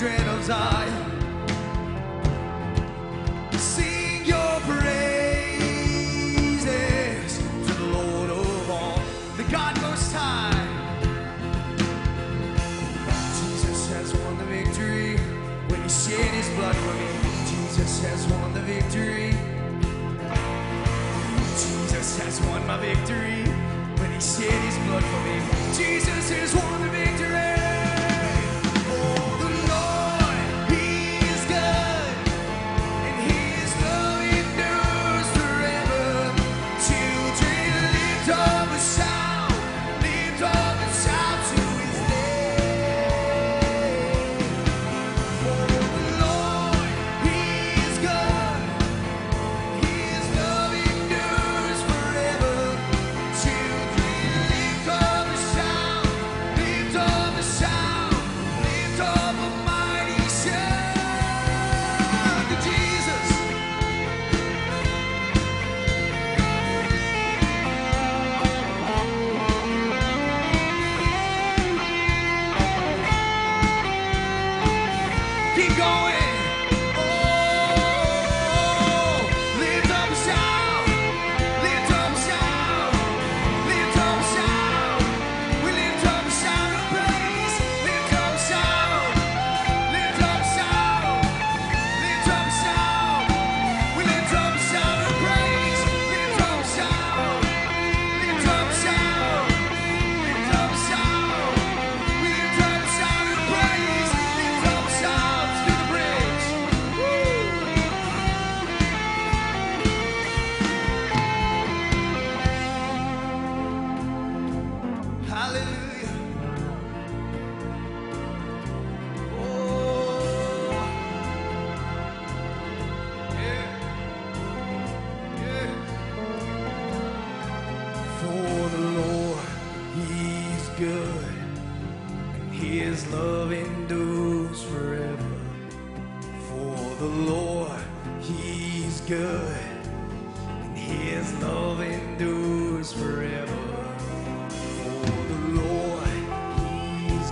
children of Sing your praises to the Lord of all, the God most high. Jesus has won the victory when he shed his blood for me. Jesus has won the victory. Jesus has won my victory when he shed his blood for me. Jesus has won the victory.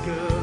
Good,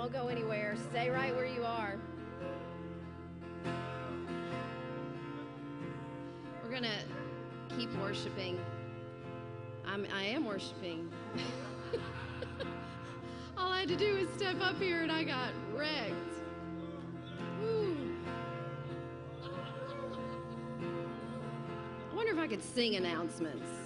Don't go anywhere. Stay right where you are. We're going to keep worshiping. I'm, I am worshiping. All I had to do was step up here and I got wrecked. Ooh. I wonder if I could sing announcements.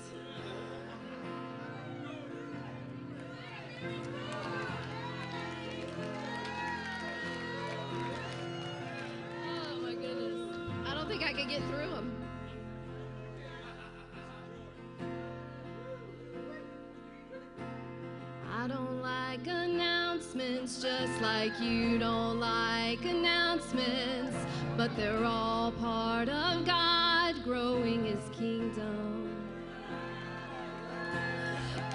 advancements, but they're all part of God growing his kingdom.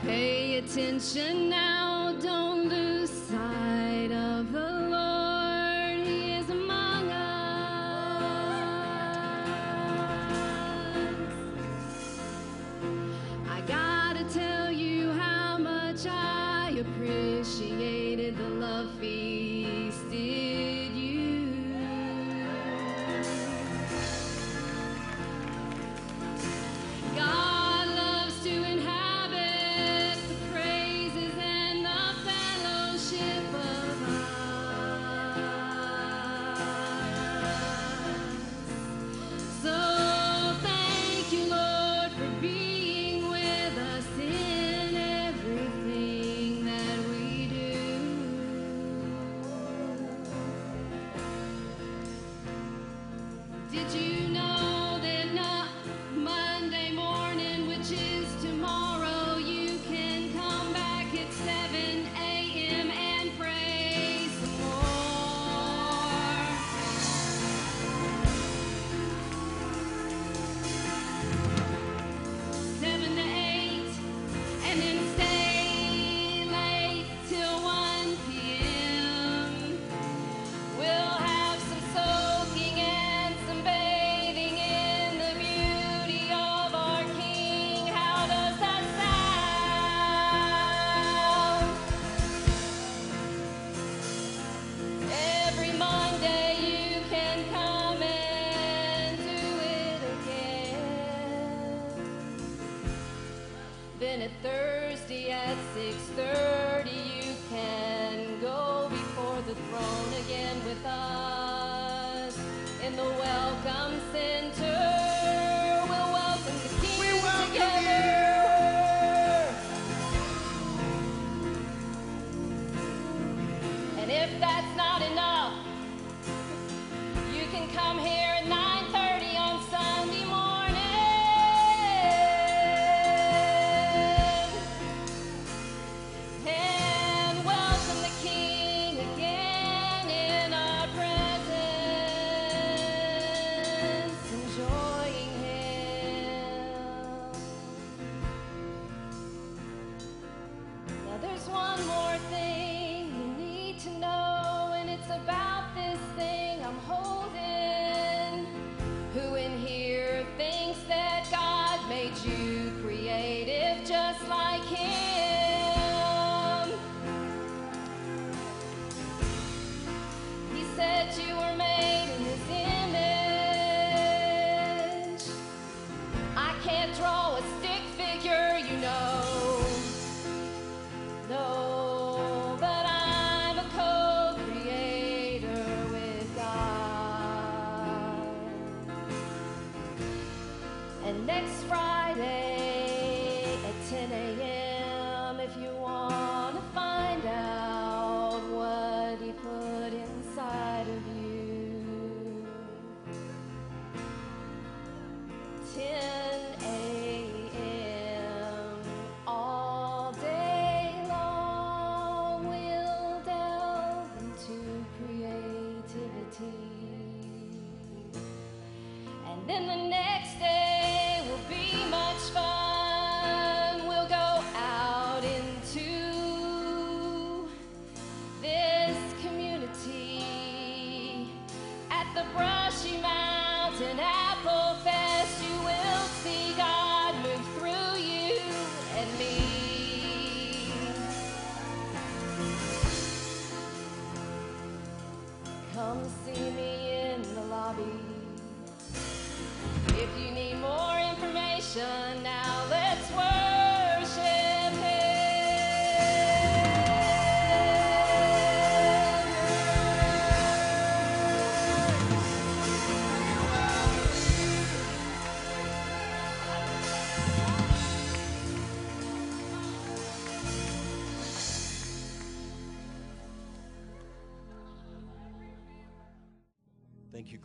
Pay attention now, don't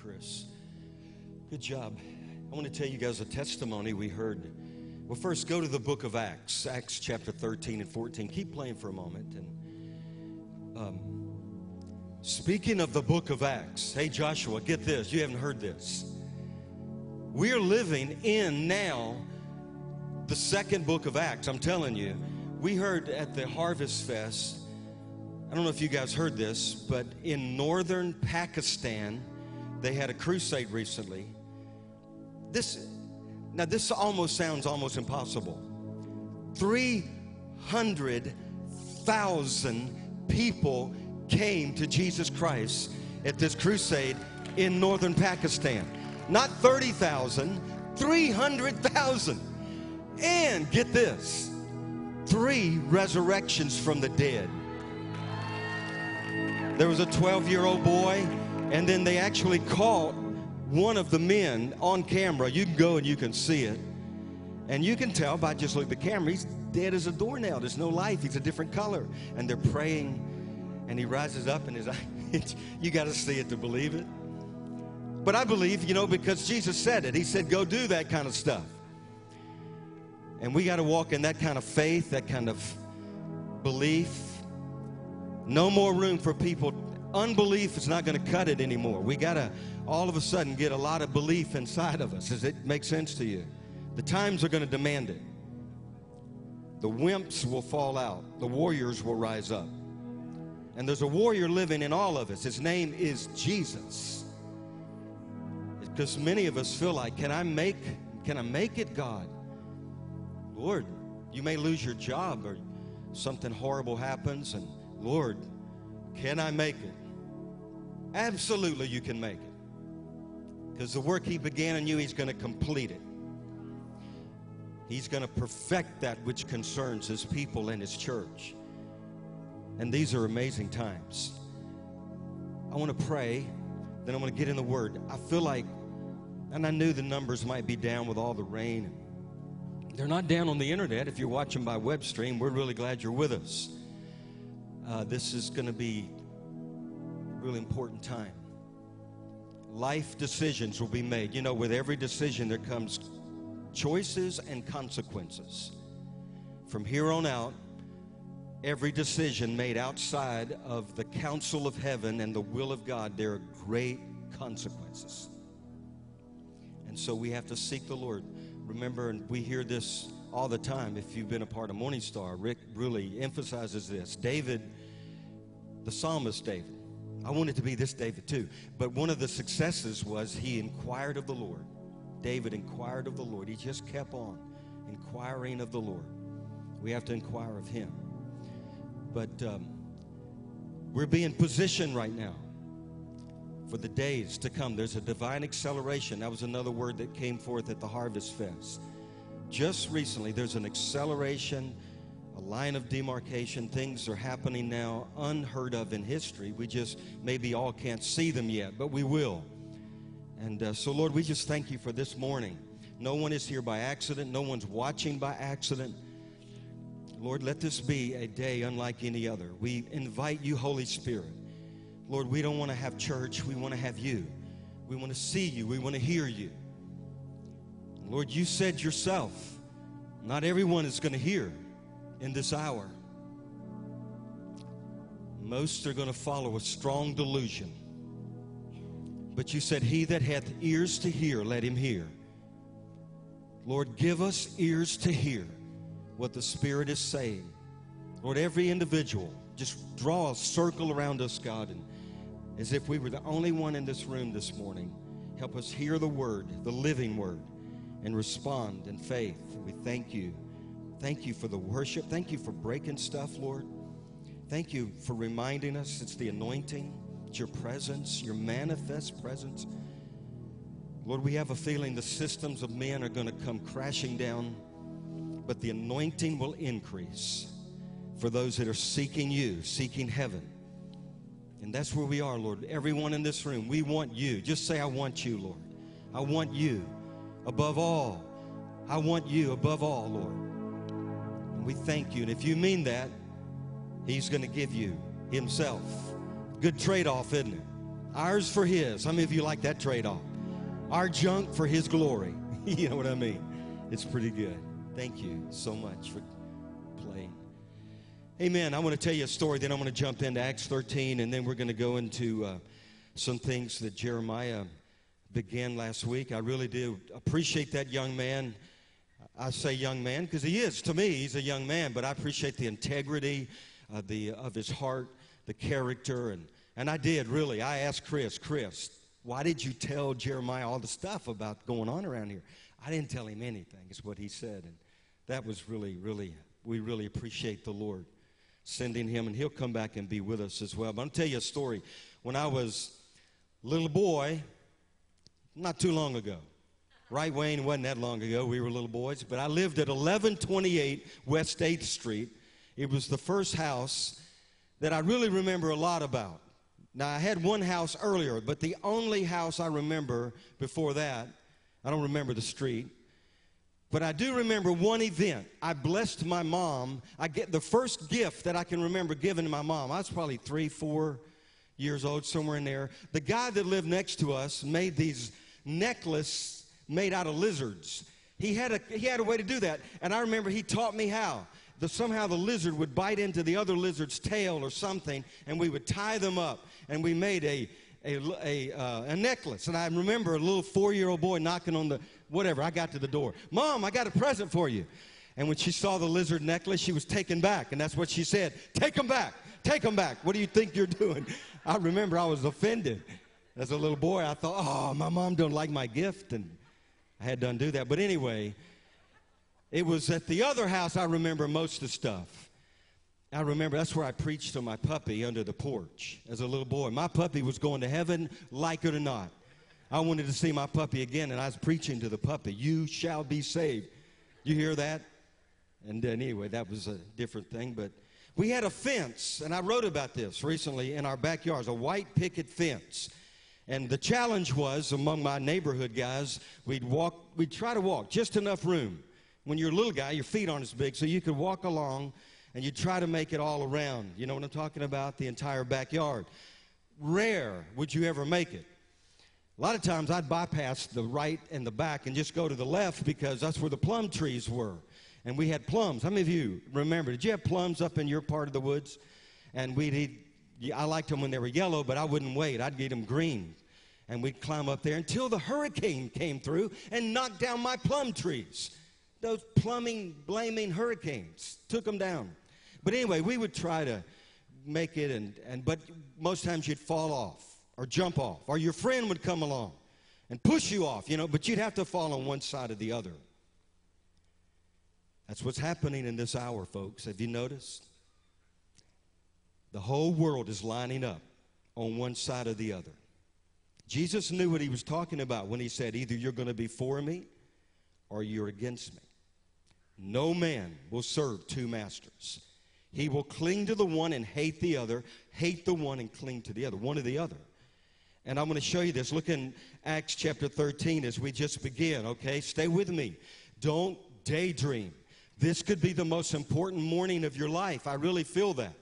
Chris. Good job. I want to tell you guys a testimony we heard. Well, first, go to the book of Acts, Acts chapter 13 and 14. Keep playing for a moment. And um, speaking of the book of Acts, hey, Joshua, get this. You haven't heard this. We're living in now the second book of Acts. I'm telling you, we heard at the Harvest Fest. I don't know if you guys heard this, but in northern Pakistan, they had a crusade recently. This now this almost sounds almost impossible. 300,000 people came to Jesus Christ at this crusade in northern Pakistan. Not 30,000, 300,000. And get this. 3 resurrections from the dead. There was a 12 year old boy, and then they actually caught one of the men on camera. You can go and you can see it. And you can tell by just looking at the camera, he's dead as a doornail. There's no life. He's a different color. And they're praying, and he rises up, and his eye, you got to see it to believe it. But I believe, you know, because Jesus said it. He said, go do that kind of stuff. And we got to walk in that kind of faith, that kind of belief. No more room for people. Unbelief is not going to cut it anymore. We got to all of a sudden get a lot of belief inside of us. Does it make sense to you? The times are going to demand it. The wimps will fall out, the warriors will rise up. And there's a warrior living in all of us. His name is Jesus. Because many of us feel like, can I make can I make it, God? Lord, you may lose your job or something horrible happens and Lord, can I make it? Absolutely, you can make it. Because the work He began in you, He's going to complete it. He's going to perfect that which concerns His people and His church. And these are amazing times. I want to pray, then I'm going to get in the Word. I feel like, and I knew the numbers might be down with all the rain. They're not down on the internet. If you're watching by web stream, we're really glad you're with us. Uh, this is going to be really important time. Life decisions will be made. You know, with every decision, there comes choices and consequences. From here on out, every decision made outside of the counsel of heaven and the will of God, there are great consequences. And so we have to seek the Lord. Remember, and we hear this all the time if you've been a part of Morning Star. Rick really emphasizes this. David, the psalmist David, I wanted to be this David too, but one of the successes was he inquired of the Lord. David inquired of the Lord. He just kept on inquiring of the Lord. We have to inquire of him. But um, we're being positioned right now for the days to come. There's a divine acceleration. That was another word that came forth at the Harvest Fest. Just recently, there's an acceleration, line of demarcation. Things are happening now unheard of in history. We just maybe all can't see them yet, but we will. And uh, so, Lord, we just thank you for this morning. No one is here by accident, no one's watching by accident. Lord, let this be a day unlike any other. We invite you, Holy Spirit. Lord, we don't want to have church, we want to have you. We want to see you, we want to hear you. Lord, you said yourself, not everyone is going to hear in this hour. Most are going to follow a strong delusion. But you said, He that hath ears to hear, let him hear. Lord, give us ears to hear what the Spirit is saying. Lord, every individual, just draw a circle around us, God, and as if we were the only one in this room this morning. Help us hear the word, the living word, and respond in faith. We thank you. Thank you for the worship. Thank you for breaking stuff, Lord. Thank you for reminding us it's the anointing. it's your presence, your manifest presence, Lord, we have a feeling the systems of men are going to come crashing down, but the anointing will increase for those that are seeking you, seeking heaven. And that's where we are, Lord. Everyone in this room, we want you. Just say, I want you, Lord. I want you above all. I want you above all, Lord. We thank you. And if you mean that, He's going to give you Himself. Good trade off, isn't it? Ours for His. How many of you like that trade off? Our junk for His glory. you know what I mean? It's pretty good. Thank you so much for playing. Amen. I want to tell you a story, then I'm going to jump into Acts 13, and then we're going to go into uh, some things that Jeremiah began last week. I really do appreciate that young man. I say young man because he is. To me, he's a young man, but I appreciate the integrity uh, the, of his heart, the character. And, and I did, really. I asked Chris, Chris, why did you tell Jeremiah all the stuff about going on around here? I didn't tell him anything, is what he said. And that was really, really, we really appreciate the Lord sending him, and he'll come back and be with us as well. But I'm tell you a story. When I was little boy, not too long ago, right, Wayne? It wasn't that long ago. We were little boys, but I lived at 1128 West 8th Street. It was the first house that I really remember a lot about. Now, I had one house earlier, but the only house I remember before that, I don't remember the street, but I do remember one event. I blessed my mom. I get the first gift that I can remember giving to my mom. I was probably three, four years old, somewhere in there. The guy that lived next to us made these necklace made out of lizards. He had a he had a way to do that, and I remember he taught me how. The, somehow the lizard would bite into the other lizard's tail or something, and we would tie them up, and we made a a, a, uh, a necklace. And I remember a little four year old boy knocking on the whatever. I got to the door. Mom, I got a present for you. And when she saw the lizard necklace, she was taken back. And that's what she said Take them back. Take them back. What do you think you're doing? I remember I was offended. As a little boy, I thought, oh, my mom don't like my gift. And I had to undo that. But anyway, it was at the other house I remember most of the stuff. I remember that's where I preached to my puppy under the porch as a little boy. My puppy was going to heaven, like it or not. I wanted to see my puppy again, and I was preaching to the puppy, You shall be saved. You hear that? And then, anyway, that was a different thing. But we had a fence, and I wrote about this recently in our backyards a white picket fence. And the challenge was among my neighborhood guys, we'd walk, we'd try to walk just enough room. When you're a little guy, your feet aren't as big, so you could walk along and you'd try to make it all around. You know what I'm talking about? The entire backyard. Rare would you ever make it. A lot of times I'd bypass the right and the back and just go to the left because that's where the plum trees were. And we had plums. How many of you remember? Did you have plums up in your part of the woods? And we'd eat, I liked them when they were yellow, but I wouldn't wait. I'd get them green. And we'd climb up there until the hurricane came through and knocked down my plum trees. Those plumbing, blaming hurricanes took them down. But anyway, we would try to make it, and, and but most times you'd fall off or jump off, or your friend would come along and push you off, you know, but you'd have to fall on one side or the other. That's what's happening in this hour, folks. Have you noticed? The whole world is lining up on one side or the other. Jesus knew what he was talking about when he said, Either you're going to be for me or you're against me. No man will serve two masters. He will cling to the one and hate the other, hate the one and cling to the other, one or the other. And I'm going to show you this. Look in Acts chapter 13 as we just begin, okay? Stay with me. Don't daydream. This could be the most important morning of your life. I really feel that.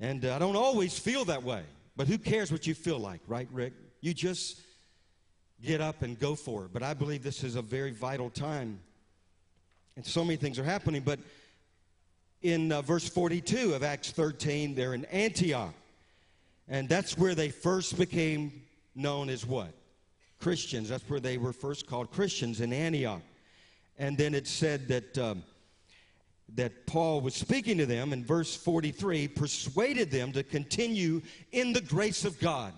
And uh, I don't always feel that way, but who cares what you feel like, right, Rick? You just get up and go for it. But I believe this is a very vital time. And so many things are happening. But in uh, verse 42 of Acts 13, they're in Antioch. And that's where they first became known as what? Christians. That's where they were first called Christians in Antioch. And then it said that, um, that Paul was speaking to them in verse 43, persuaded them to continue in the grace of God.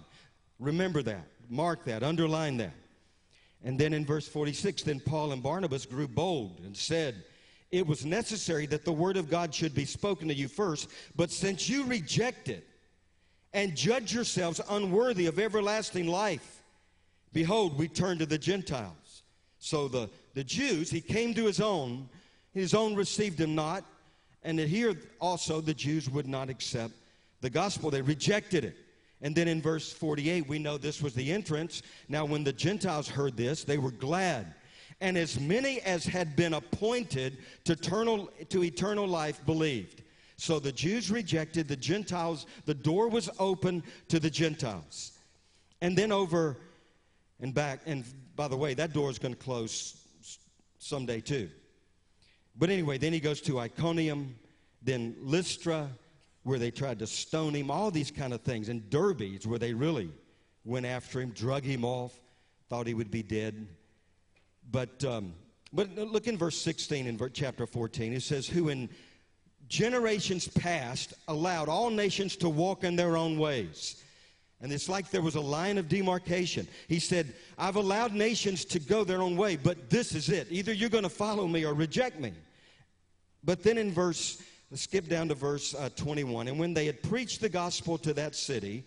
Remember that, mark that, underline that. And then in verse 46, then Paul and Barnabas grew bold and said, It was necessary that the word of God should be spoken to you first, but since you reject it and judge yourselves unworthy of everlasting life. Behold, we turn to the Gentiles. So the, the Jews, he came to his own, his own received him not, and here also the Jews would not accept the gospel. They rejected it. And then in verse 48, we know this was the entrance. Now, when the Gentiles heard this, they were glad. And as many as had been appointed to eternal, to eternal life believed. So the Jews rejected the Gentiles. The door was open to the Gentiles. And then over and back. And by the way, that door is going to close someday too. But anyway, then he goes to Iconium, then Lystra, where they tried to stone him, all these kind of things. And Derbe, where they really went after him, drug him off, thought he would be dead. But, um, but look in verse 16 in chapter 14. It says, Who in generations past allowed all nations to walk in their own ways. And it's like there was a line of demarcation. He said, I've allowed nations to go their own way, but this is it. Either you're going to follow me or reject me. But then in verse, let's skip down to verse uh, 21. And when they had preached the gospel to that city,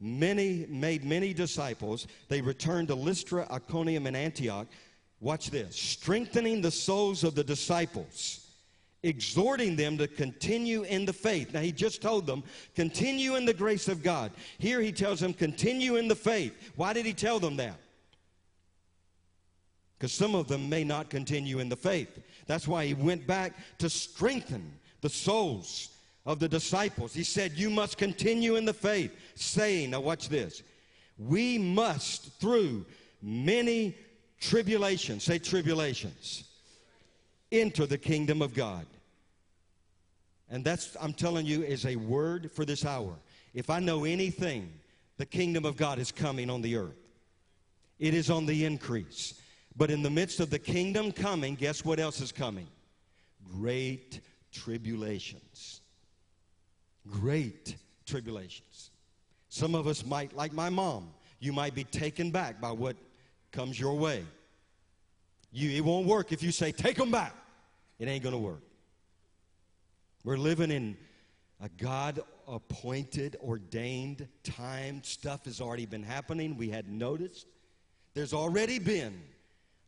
many made many disciples. They returned to Lystra, Iconium, and Antioch. Watch this strengthening the souls of the disciples, exhorting them to continue in the faith. Now, he just told them, continue in the grace of God. Here he tells them, continue in the faith. Why did he tell them that? Because some of them may not continue in the faith. That's why he went back to strengthen the souls of the disciples. He said, You must continue in the faith, saying, Now, watch this. We must, through many tribulations, say tribulations, enter the kingdom of God. And that's, I'm telling you, is a word for this hour. If I know anything, the kingdom of God is coming on the earth. It is on the increase. But in the midst of the kingdom coming, guess what else is coming? Great tribulations. Great tribulations. Some of us might, like my mom, you might be taken back by what comes your way. You, it won't work if you say, take them back. It ain't going to work. We're living in a God appointed, ordained time. Stuff has already been happening. We had noticed. There's already been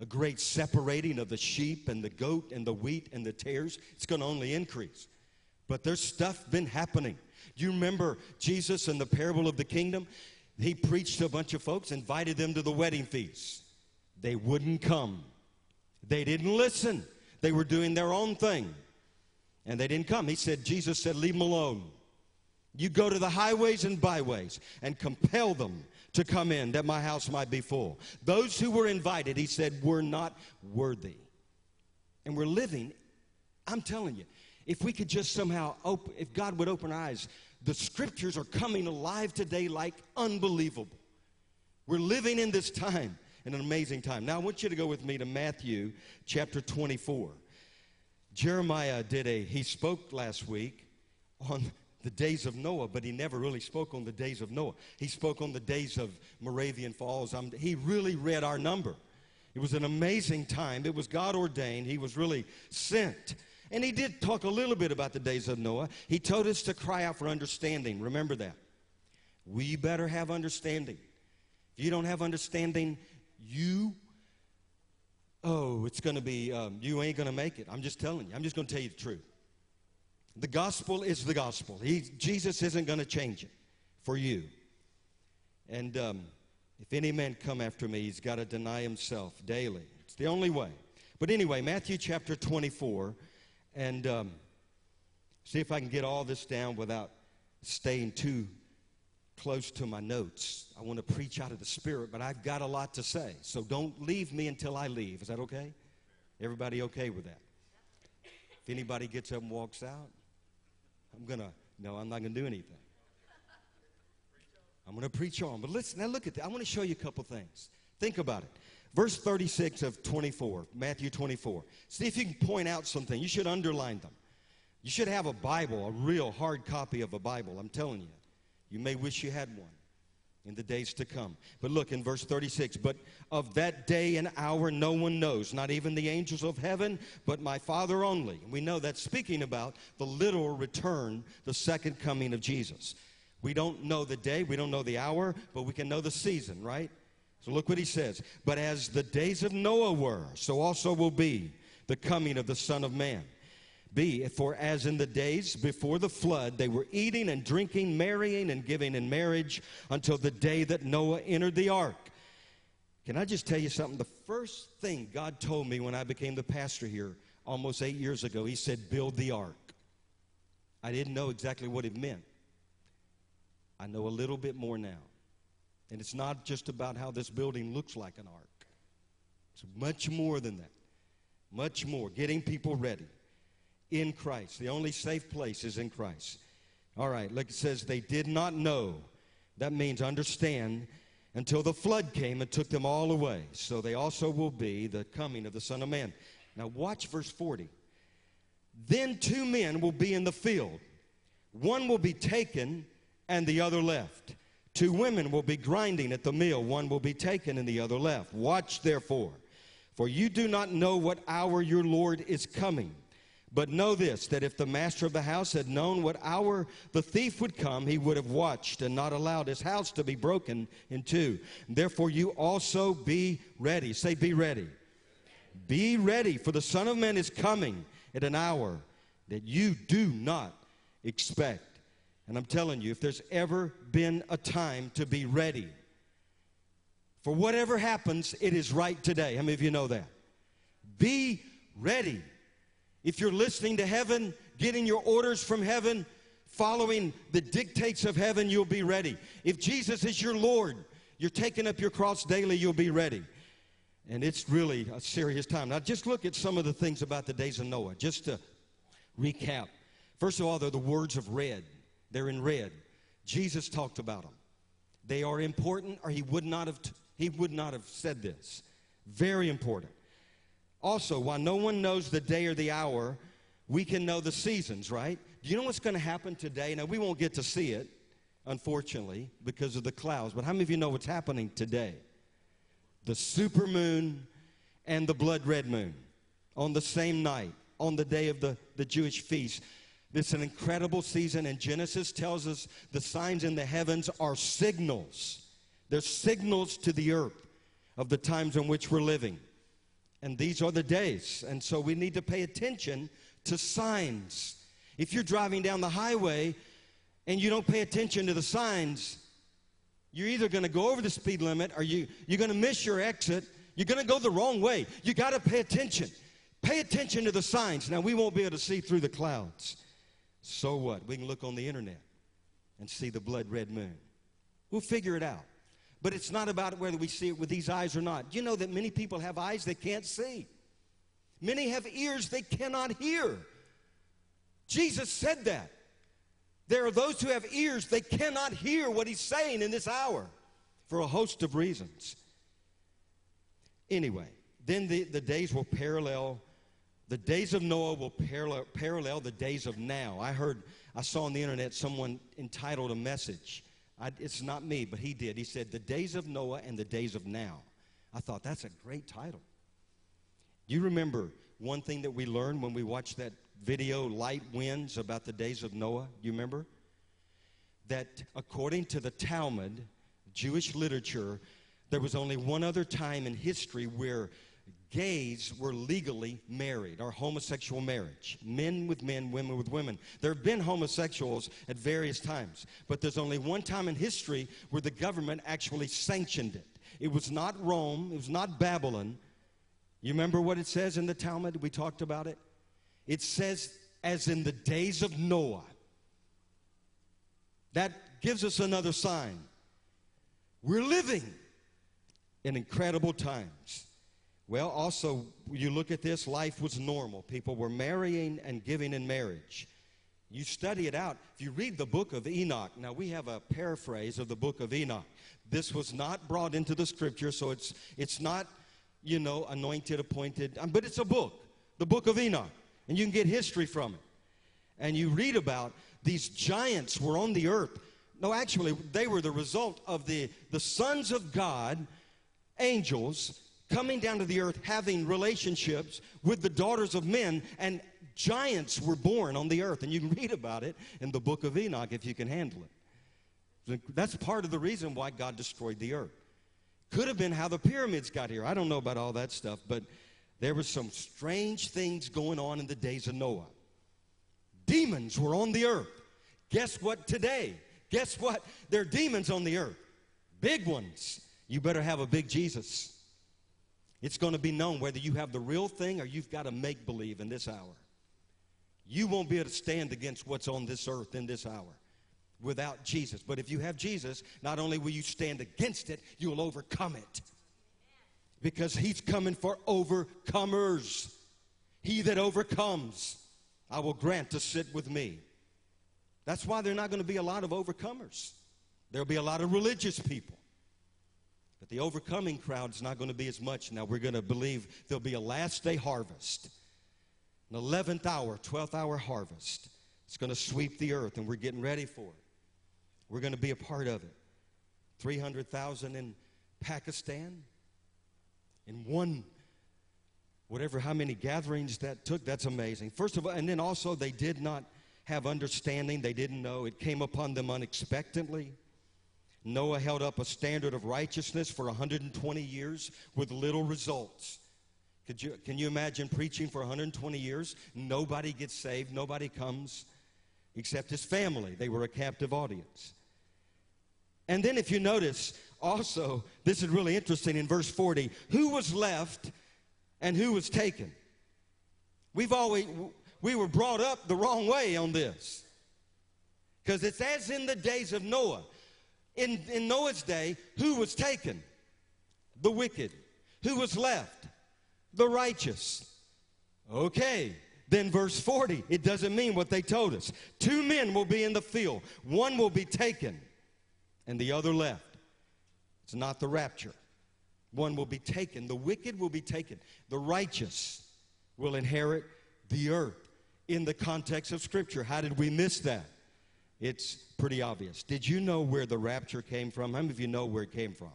a great separating of the sheep and the goat and the wheat and the tares. It's going to only increase. But there's stuff been happening. Do you remember Jesus in the parable of the kingdom? He preached to a bunch of folks, invited them to the wedding feast. They wouldn't come. They didn't listen. They were doing their own thing. And they didn't come. He said, Jesus said, leave them alone. You go to the highways and byways and compel them to come in that my house might be full. Those who were invited, he said, were not worthy. And we're living, I'm telling you, if we could just somehow open, if God would open our eyes, the scriptures are coming alive today like unbelievable. We're living in this time, in an amazing time. Now I want you to go with me to Matthew chapter 24. Jeremiah did a, he spoke last week on the days of Noah, but he never really spoke on the days of Noah. He spoke on the days of Moravian Falls. Um, he really read our number. It was an amazing time. It was God ordained. He was really sent. And he did talk a little bit about the days of Noah. He told us to cry out for understanding. Remember that. We better have understanding. If you don't have understanding, you oh, it's going to be, um, you ain't going to make it. I'm just telling you. I'm just going to tell you the truth. The gospel is the gospel. He, Jesus isn't going to change it for you. And um, if any man come after me, he's got to deny himself daily. It's the only way. But anyway, Matthew chapter 24, and um, see if I can get all this down without staying too close to my notes. I want to preach out of the Spirit, but I've got a lot to say. So don't leave me until I leave. Is that okay? Everybody okay with that? If anybody gets up and walks out, I'm going to, no, I'm not going to do anything. I'm going to preach on. But listen, now look at that. I want to show you a couple things. Think about it. Verse 36 of 24, Matthew 24. See if you can point out something. You should underline them. You should have a Bible, a real hard copy of a Bible. I'm telling you. You may wish you had one in the days to come. But look in verse 36 But of that day and hour no one knows, not even the angels of heaven, but my Father only. We know that's speaking about the literal return, the second coming of Jesus. We don't know the day, we don't know the hour, but we can know the season, right? So look what he says. But as the days of Noah were, so also will be the coming of the Son of Man. B, for as in the days before the flood, they were eating and drinking, marrying and giving in marriage until the day that Noah entered the ark. Can I just tell you something? The first thing God told me when I became the pastor here almost eight years ago, He said, Build the ark. I didn't know exactly what it meant. I know a little bit more now. And it's not just about how this building looks like an ark, it's much more than that. Much more. Getting people ready in Christ. The only safe place is in Christ. All right, like it says, they did not know. That means understand until the flood came and took them all away. So they also will be the coming of the Son of Man. Now, watch verse 40. Then two men will be in the field, one will be taken and the other left. Two women will be grinding at the mill, one will be taken and the other left. Watch therefore, for you do not know what hour your Lord is coming. But know this that if the master of the house had known what hour the thief would come, he would have watched and not allowed his house to be broken in two. Therefore, you also be ready. Say, be ready. Be ready, for the Son of Man is coming at an hour that you do not expect. And I'm telling you, if there's ever been a time to be ready, for whatever happens, it is right today. How many of you know that? Be ready. If you're listening to heaven, getting your orders from heaven, following the dictates of heaven, you'll be ready. If Jesus is your Lord, you're taking up your cross daily, you'll be ready. And it's really a serious time. Now, just look at some of the things about the days of Noah, just to recap. First of all, they're the words of red, they're in red. Jesus talked about them. They are important, or he would not have, he would not have said this. Very important. Also, while no one knows the day or the hour, we can know the seasons, right? Do you know what's going to happen today? Now, we won't get to see it, unfortunately, because of the clouds, but how many of you know what's happening today? The supermoon and the blood red moon on the same night, on the day of the, the Jewish feast. It's an incredible season, and Genesis tells us the signs in the heavens are signals. They're signals to the earth of the times in which we're living. And these are the days. And so we need to pay attention to signs. If you're driving down the highway and you don't pay attention to the signs, you're either going to go over the speed limit or you, you're going to miss your exit. You're going to go the wrong way. You got to pay attention. Pay attention to the signs. Now, we won't be able to see through the clouds. So what? We can look on the internet and see the blood red moon. We'll figure it out. But it's not about whether we see it with these eyes or not. You know that many people have eyes they can't see, many have ears they cannot hear. Jesus said that. There are those who have ears they cannot hear what he's saying in this hour for a host of reasons. Anyway, then the, the days will parallel, the days of Noah will parallel, parallel the days of now. I heard, I saw on the internet someone entitled a message I, it's not me, but he did. He said, The days of Noah and the days of now. I thought, that's a great title. Do you remember one thing that we learned when we watched that video, Light Winds, about the days of Noah? Do you remember? That according to the Talmud, Jewish literature, there was only one other time in history where gays were legally married or homosexual marriage. Men with men women with women. There have been homosexuals at various times but there's only one time in history where the government actually sanctioned it. It was not rome it was not babylon. You remember what it says in the talmud? We talked about it. It says as in the days of noah. That gives us another sign. We're living in incredible times well, also, you look at this, life was normal. People were marrying and giving in marriage. You study it out. If you read the book of Enoch, now we have a paraphrase of the book of Enoch. This was not brought into the scripture, so it's, it's not, you know, anointed, appointed, um, but it's a book, the book of Enoch. And you can get history from it. And you read about these giants were on the earth. No, actually, they were the result of the, the sons of God, angels, coming down to the earth, having relationships with the daughters of men, and giants were born on the earth. And you can read about it in the book of Enoch if you can handle it. That's part of the reason why God destroyed the earth. Could have been how the pyramids got here. I don't know about all that stuff, but there were some strange things going on in the days of Noah. Demons were on the earth. Guess what today? Guess what? There are demons on the earth. Big ones. You better have a big Jesus. It's going to be known whether you have the real thing or you've got to make believe in this hour. You won't be able to stand against what's on this earth in this hour without Jesus. But if you have Jesus, not only will you stand against it, you'll overcome it. Because he's coming for overcomers. He that overcomes, I will grant to sit with me. That's why there are not going to be a lot of overcomers. There'll be a lot of religious people. But the overcoming crowd is not going to be as much. Now we're going to believe there'll be a last day harvest, an 11th hour, 12th hour harvest. It's going to sweep the earth, and we're getting ready for it. We're going to be a part of it. 300,000 in Pakistan, in one, whatever, how many gatherings that took, that's amazing. First of all, and then also they did not have understanding, they didn't know. It came upon them unexpectedly. Noah held up a standard of righteousness for 120 years with little results. Could you, can you imagine preaching for 120 years? Nobody gets saved, nobody comes except his family. They were a captive audience. And then, if you notice, also, this is really interesting in verse 40 who was left and who was taken? We've always, we were brought up the wrong way on this. Because it's as in the days of Noah. In, in Noah's day, who was taken? The wicked. Who was left? The righteous. Okay, then verse 40, it doesn't mean what they told us. Two men will be in the field, one will be taken, and the other left. It's not the rapture. One will be taken, the wicked will be taken, the righteous will inherit the earth. In the context of Scripture, how did we miss that? It's pretty obvious. Did you know where the rapture came from? How many of you know where it came from?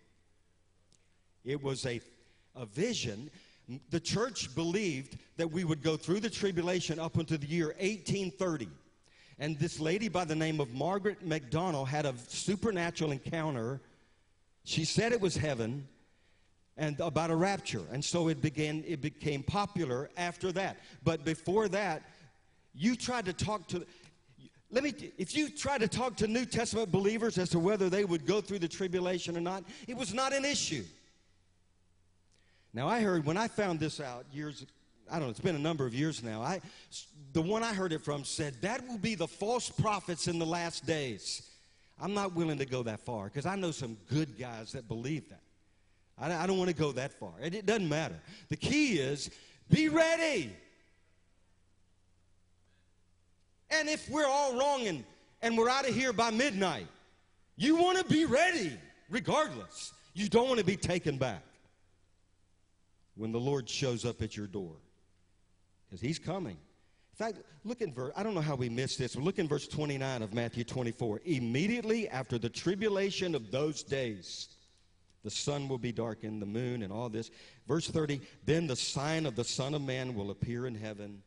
It was a, a vision. The church believed that we would go through the tribulation up until the year 1830. And this lady by the name of Margaret MacDonald had a supernatural encounter. She said it was heaven and about a rapture. And so it began it became popular after that. But before that, you tried to talk to let me if you try to talk to New Testament believers as to whether they would go through the tribulation or not, it was not an issue. Now I heard when I found this out years I don't know, it's been a number of years now. I, the one I heard it from said, that will be the false prophets in the last days. I'm not willing to go that far because I know some good guys that believe that. I, I don't want to go that far. It, it doesn't matter. The key is be ready. And if we're all wrong and, and we're out of here by midnight, you want to be ready regardless. You don't want to be taken back when the Lord shows up at your door because he's coming. In fact, look in verse, I don't know how we missed this, but look in verse 29 of Matthew 24. Immediately after the tribulation of those days, the sun will be darkened, the moon, and all this. Verse 30, then the sign of the Son of Man will appear in heaven,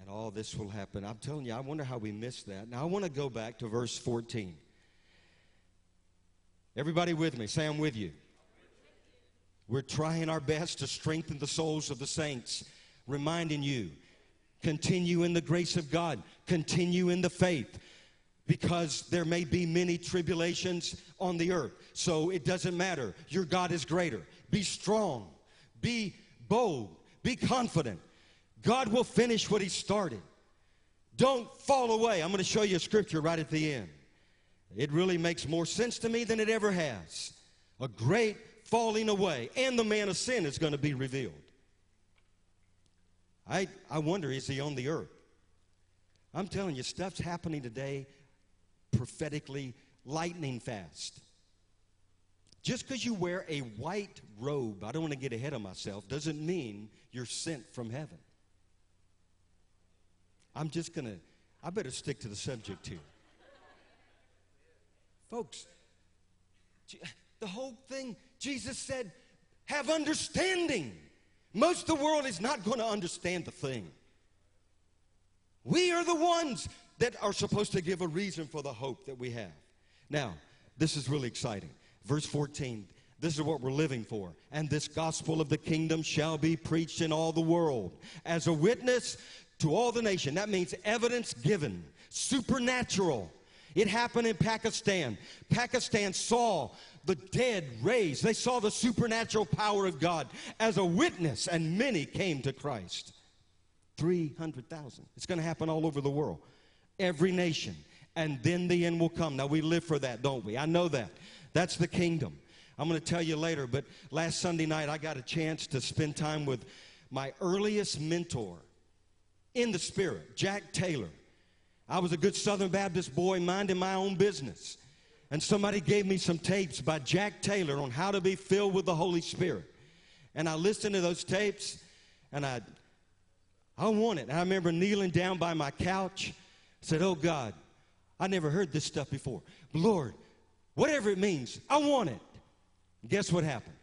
and all this will happen. I'm telling you, I wonder how we missed that. Now, I want to go back to verse 14. Everybody with me? Say, I'm with you. We're trying our best to strengthen the souls of the saints, reminding you continue in the grace of God, continue in the faith, because there may be many tribulations on the earth. So it doesn't matter. Your God is greater. Be strong, be bold, be confident. God will finish what He started. Don't fall away. I'm going to show you a scripture right at the end. It really makes more sense to me than it ever has. A great falling away, and the man of sin is going to be revealed. I, I wonder, is he on the earth? I'm telling you, stuff's happening today prophetically lightning fast. Just because you wear a white robe, I don't want to get ahead of myself, doesn't mean you're sent from heaven. I'm just going to, I better stick to the subject here. Folks, the whole thing, Jesus said, have understanding. Most of the world is not going to understand the thing. We are the ones that are supposed to give a reason for the hope that we have. Now, this is really exciting. Verse 14. This is what we're living for. And this gospel of the kingdom shall be preached in all the world as a witness to all the nation. That means evidence given, supernatural. It happened in Pakistan. Pakistan saw the dead raised, they saw the supernatural power of God as a witness, and many came to Christ. 300,000. It's going to happen all over the world, every nation. And then the end will come. Now, we live for that, don't we? I know that. That's the kingdom. I'm going to tell you later, but last Sunday night I got a chance to spend time with my earliest mentor in the spirit, Jack Taylor. I was a good Southern Baptist boy minding my own business. And somebody gave me some tapes by Jack Taylor on how to be filled with the Holy Spirit. And I listened to those tapes and I I want it. And I remember kneeling down by my couch, said, Oh God, I never heard this stuff before. But Lord, whatever it means, I want it. Guess what happened?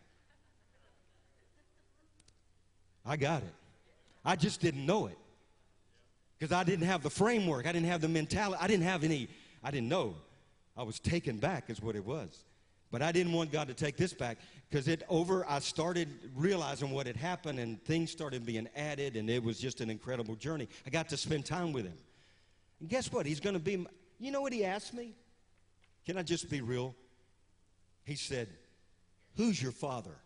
I got it. I just didn't know it. Because I didn't have the framework. I didn't have the mentality. I didn't have any, I didn't know. I was taken back, is what it was. But I didn't want God to take this back because it over, I started realizing what had happened and things started being added, and it was just an incredible journey. I got to spend time with him. And guess what? He's going to be, you know what he asked me? Can I just be real? He said, Who's your father?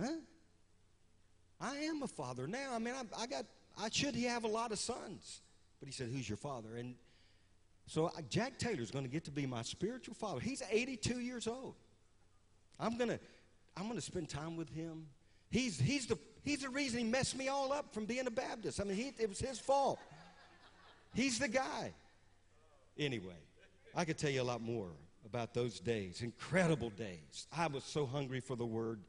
Huh? I am a father now. I mean, I, I got, I should have a lot of sons. But he said, Who's your father? And so Jack Taylor's going to get to be my spiritual father. He's 82 years old. I'm going to, I'm going to spend time with him. He's, he's, the, he's the reason he messed me all up from being a Baptist. I mean, he, it was his fault. He's the guy. Anyway, I could tell you a lot more about those days, incredible days. I was so hungry for the word.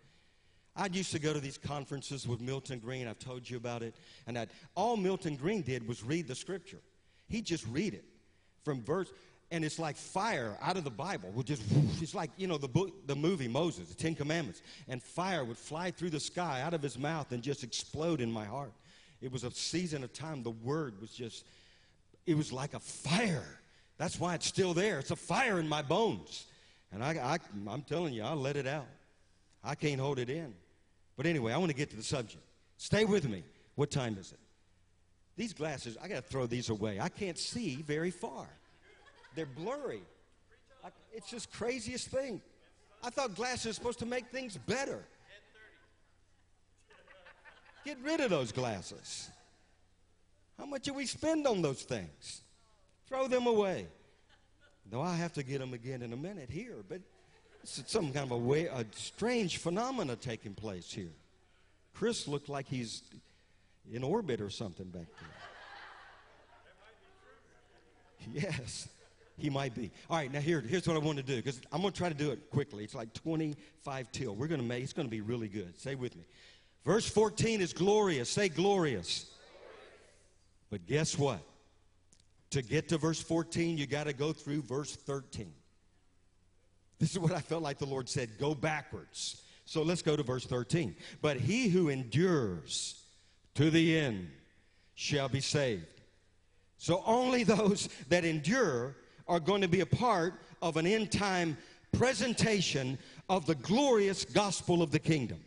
I used to go to these conferences with Milton Green. I've told you about it. And I'd, all Milton Green did was read the scripture. He'd just read it from verse, and it's like fire out of the Bible would just, it's like, you know, the book, the movie Moses, the Ten Commandments, and fire would fly through the sky out of his mouth and just explode in my heart. It was a season of time. The word was just, it was like a fire. That's why it's still there. It's a fire in my bones. And I, I, I'm telling you, I'll let it out. I can't hold it in. But anyway, I want to get to the subject. Stay with me. What time is it? These glasses, I got to throw these away. I can't see very far. They're blurry. I, it's just craziest thing. I thought glasses supposed to make things better. Get rid of those glasses. How much do we spend on those things? Throw them away. Though I have to get them again in a minute here, but some kind of a way, a strange phenomena taking place here. Chris looked like he's in orbit or something back there. Yes, he might be. All right, now here, here's what I want to do because I'm going to try to do it quickly. It's like 25 till. We're going to make. It's going to be really good. Say with me. Verse 14 is glorious. Say glorious. But guess what? To get to verse 14, you got to go through verse 13. This is what I felt like the Lord said go backwards. So let's go to verse 13. But he who endures to the end shall be saved. So only those that endure are going to be a part of an end time presentation of the glorious gospel of the kingdom.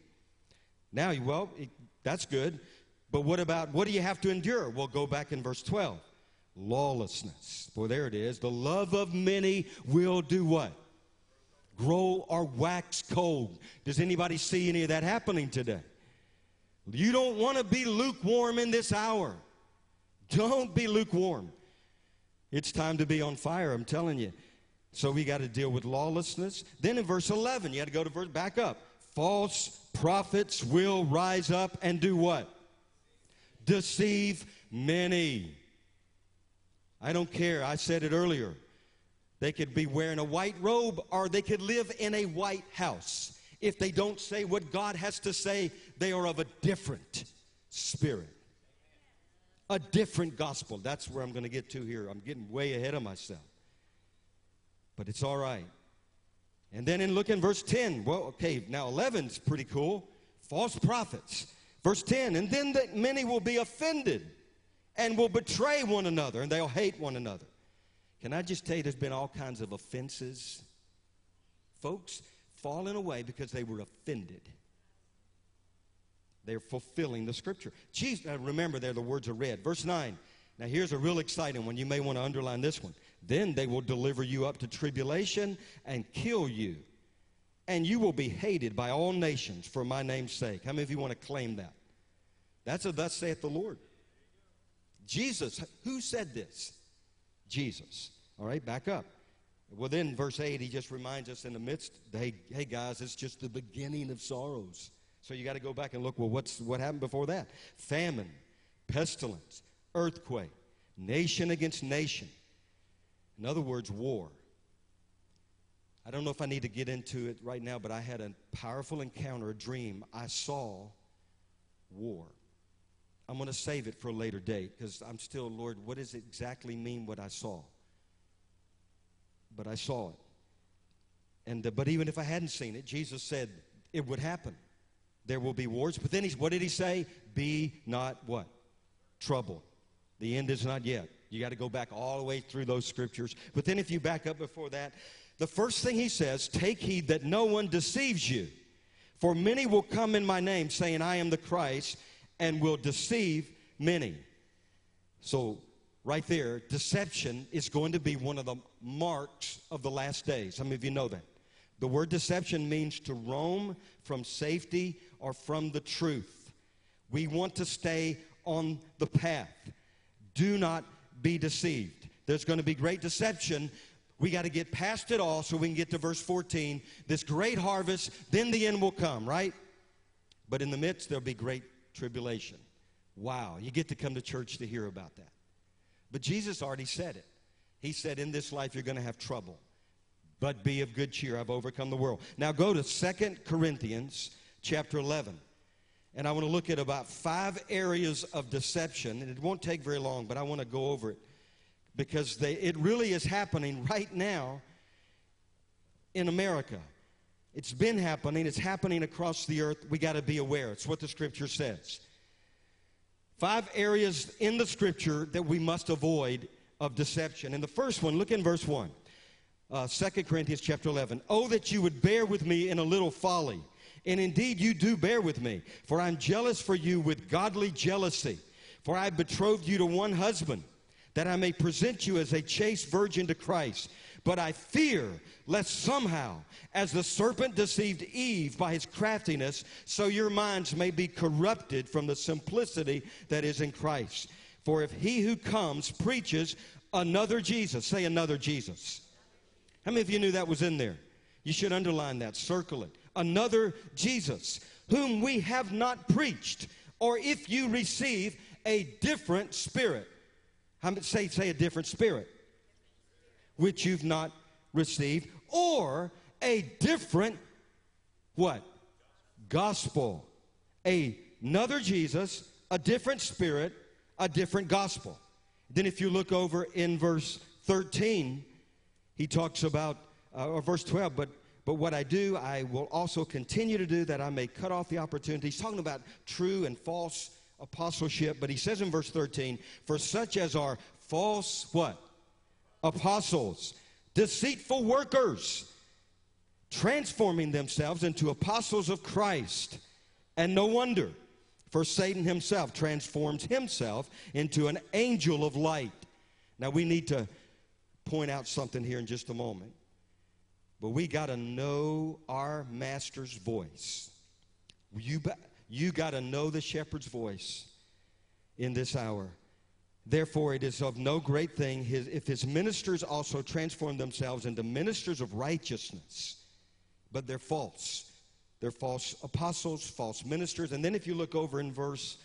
Now, well, that's good. But what about what do you have to endure? We'll go back in verse 12. Lawlessness. Boy, there it is. The love of many will do what? Grow or wax cold. Does anybody see any of that happening today? You don't want to be lukewarm in this hour. Don't be lukewarm. It's time to be on fire, I'm telling you. So we got to deal with lawlessness. Then in verse 11, you got to go to verse back up. False prophets will rise up and do what? Deceive many. I don't care. I said it earlier. They could be wearing a white robe or they could live in a white house. If they don't say what God has to say, they are of a different spirit, a different gospel. That's where I'm going to get to here. I'm getting way ahead of myself. But it's all right. And then in look in verse 10. Well, okay, now 11's pretty cool. False prophets. Verse 10, and then that many will be offended and will betray one another and they'll hate one another. Can I just tell you, there's been all kinds of offenses? Folks falling away because they were offended. They're fulfilling the scripture. Jesus, now remember, there the words are read. Verse 9. Now, here's a real exciting one. You may want to underline this one. Then they will deliver you up to tribulation and kill you, and you will be hated by all nations for my name's sake. How many of you want to claim that? That's a thus saith the Lord. Jesus, who said this? Jesus. All right, back up. Well, then, verse 8, he just reminds us in the midst, hey, hey guys, it's just the beginning of sorrows. So you got to go back and look, well, what's, what happened before that? Famine, pestilence, earthquake, nation against nation. In other words, war. I don't know if I need to get into it right now, but I had a powerful encounter, a dream. I saw war. I'm going to save it for a later date because I'm still, Lord, what does it exactly mean what I saw? But I saw it. And, uh, but even if I hadn't seen it, Jesus said it would happen. There will be wars. But then he's, what did he say? Be not what? Trouble. The end is not yet. You got to go back all the way through those scriptures. But then if you back up before that, the first thing he says, take heed that no one deceives you. For many will come in my name, saying, I am the Christ, and will deceive many. So, right there, deception is going to be one of the marks of the last days. Some of you know that? The word deception means to roam from safety or from the truth. We want to stay on the path. Do not be deceived. There's going to be great deception. We got to get past it all so we can get to verse 14. This great harvest, then the end will come, right? But in the midst, there'll be great tribulation. Wow, you get to come to church to hear about that. But Jesus already said it. He said, In this life, you're going to have trouble, but be of good cheer. I've overcome the world. Now go to Second Corinthians chapter 11. And I want to look at about five areas of deception. And it won't take very long, but I want to go over it because they, it really is happening right now in America. It's been happening, it's happening across the earth. We got to be aware. It's what the scripture says. Five areas in the scripture that we must avoid of deception. And the first one, look in verse 1. Uh, 2 Corinthians chapter 11. Oh, that you would bear with me in a little folly. And indeed, you do bear with me, for I'm jealous for you with godly jealousy. For I betrothed you to one husband, that I may present you as a chaste virgin to Christ. But I fear lest somehow, as the serpent deceived Eve by his craftiness, so your minds may be corrupted from the simplicity that is in Christ. For if he who comes preaches another Jesus, say another Jesus. How many of you knew that was in there? You should underline that, circle it. Another Jesus, whom we have not preached, or if you receive a different spirit. How many say, say a different spirit? Which you've not received, or a different what? Gospel. A, another Jesus, a different spirit, a different gospel. Then if you look over in verse 13, he talks about, uh, or verse 12, but but what I do, I will also continue to do that I may cut off the opportunity. He's talking about true and false apostleship, but he says in verse 13, for such as are false what? Apostles, deceitful workers, transforming themselves into apostles of Christ. And no wonder, for Satan himself transforms himself into an angel of light. Now we need to point out something here in just a moment. But we got to know our master's voice. You, you got to know the shepherd's voice in this hour. Therefore, it is of no great thing his, if his ministers also transform themselves into ministers of righteousness, but they're false. They're false apostles, false ministers. And then if you look over in verse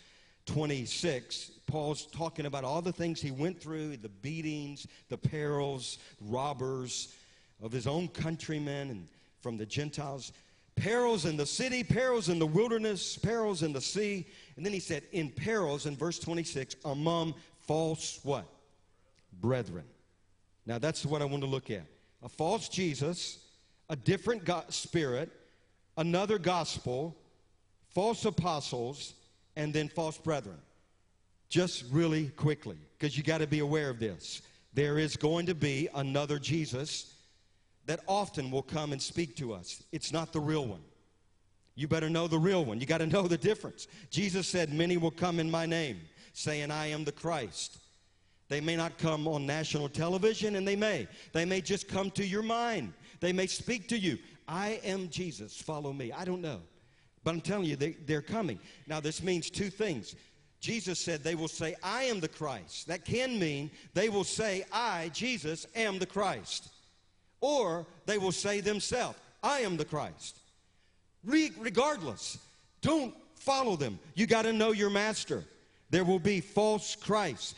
26, Paul's talking about all the things he went through the beatings, the perils, robbers of his own countrymen and from the Gentiles. Perils in the city, perils in the wilderness, perils in the sea. And then he said, in perils, in verse 26, among false what? Brethren. Now that's what I want to look at. A false Jesus, a different God, spirit, another gospel, false apostles, and then false brethren. Just really quickly, because you got to be aware of this. there is going to be another Jesus that often will come and speak to us. It's not the real one. You better know the real one. You got to know the difference. Jesus said, Many will come in my name, saying, I am the Christ. They may not come on national television, and they may. They may just come to your mind. They may speak to you. I am Jesus, follow me. I don't know. But I'm telling you, they, they're coming. Now, this means two things. Jesus said they will say, I am the Christ. That can mean they will say, I, Jesus, am the Christ. Or they will say themselves, I am the Christ. Re- regardless, don't follow them. You got to know your master. There will be false Christs.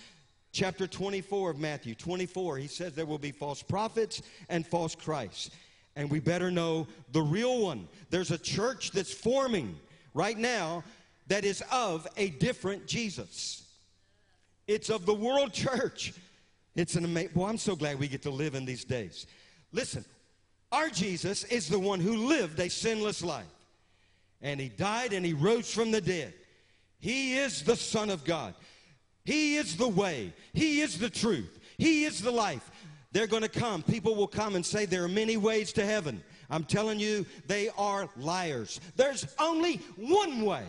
Chapter 24 of Matthew 24, he says there will be false prophets and false Christs. And we better know the real one. There's a church that's forming right now that is of a different Jesus. It's of the world church. It's an amazing, well, I'm so glad we get to live in these days. Listen, our Jesus is the one who lived a sinless life. And he died and he rose from the dead. He is the Son of God. He is the way. He is the truth. He is the life. They're going to come. People will come and say there are many ways to heaven. I'm telling you, they are liars. There's only one way,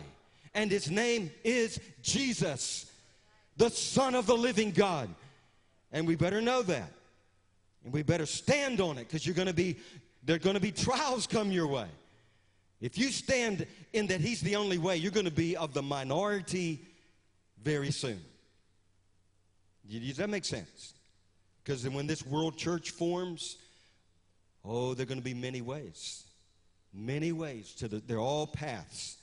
and his name is Jesus, the Son of the living God. And we better know that. And we better stand on it because you're going to be, there are going to be trials come your way. If you stand in that he's the only way, you're going to be of the minority very soon. Does that make sense? Because when this world church forms, oh, there are going to be many ways. Many ways to the, they're all paths.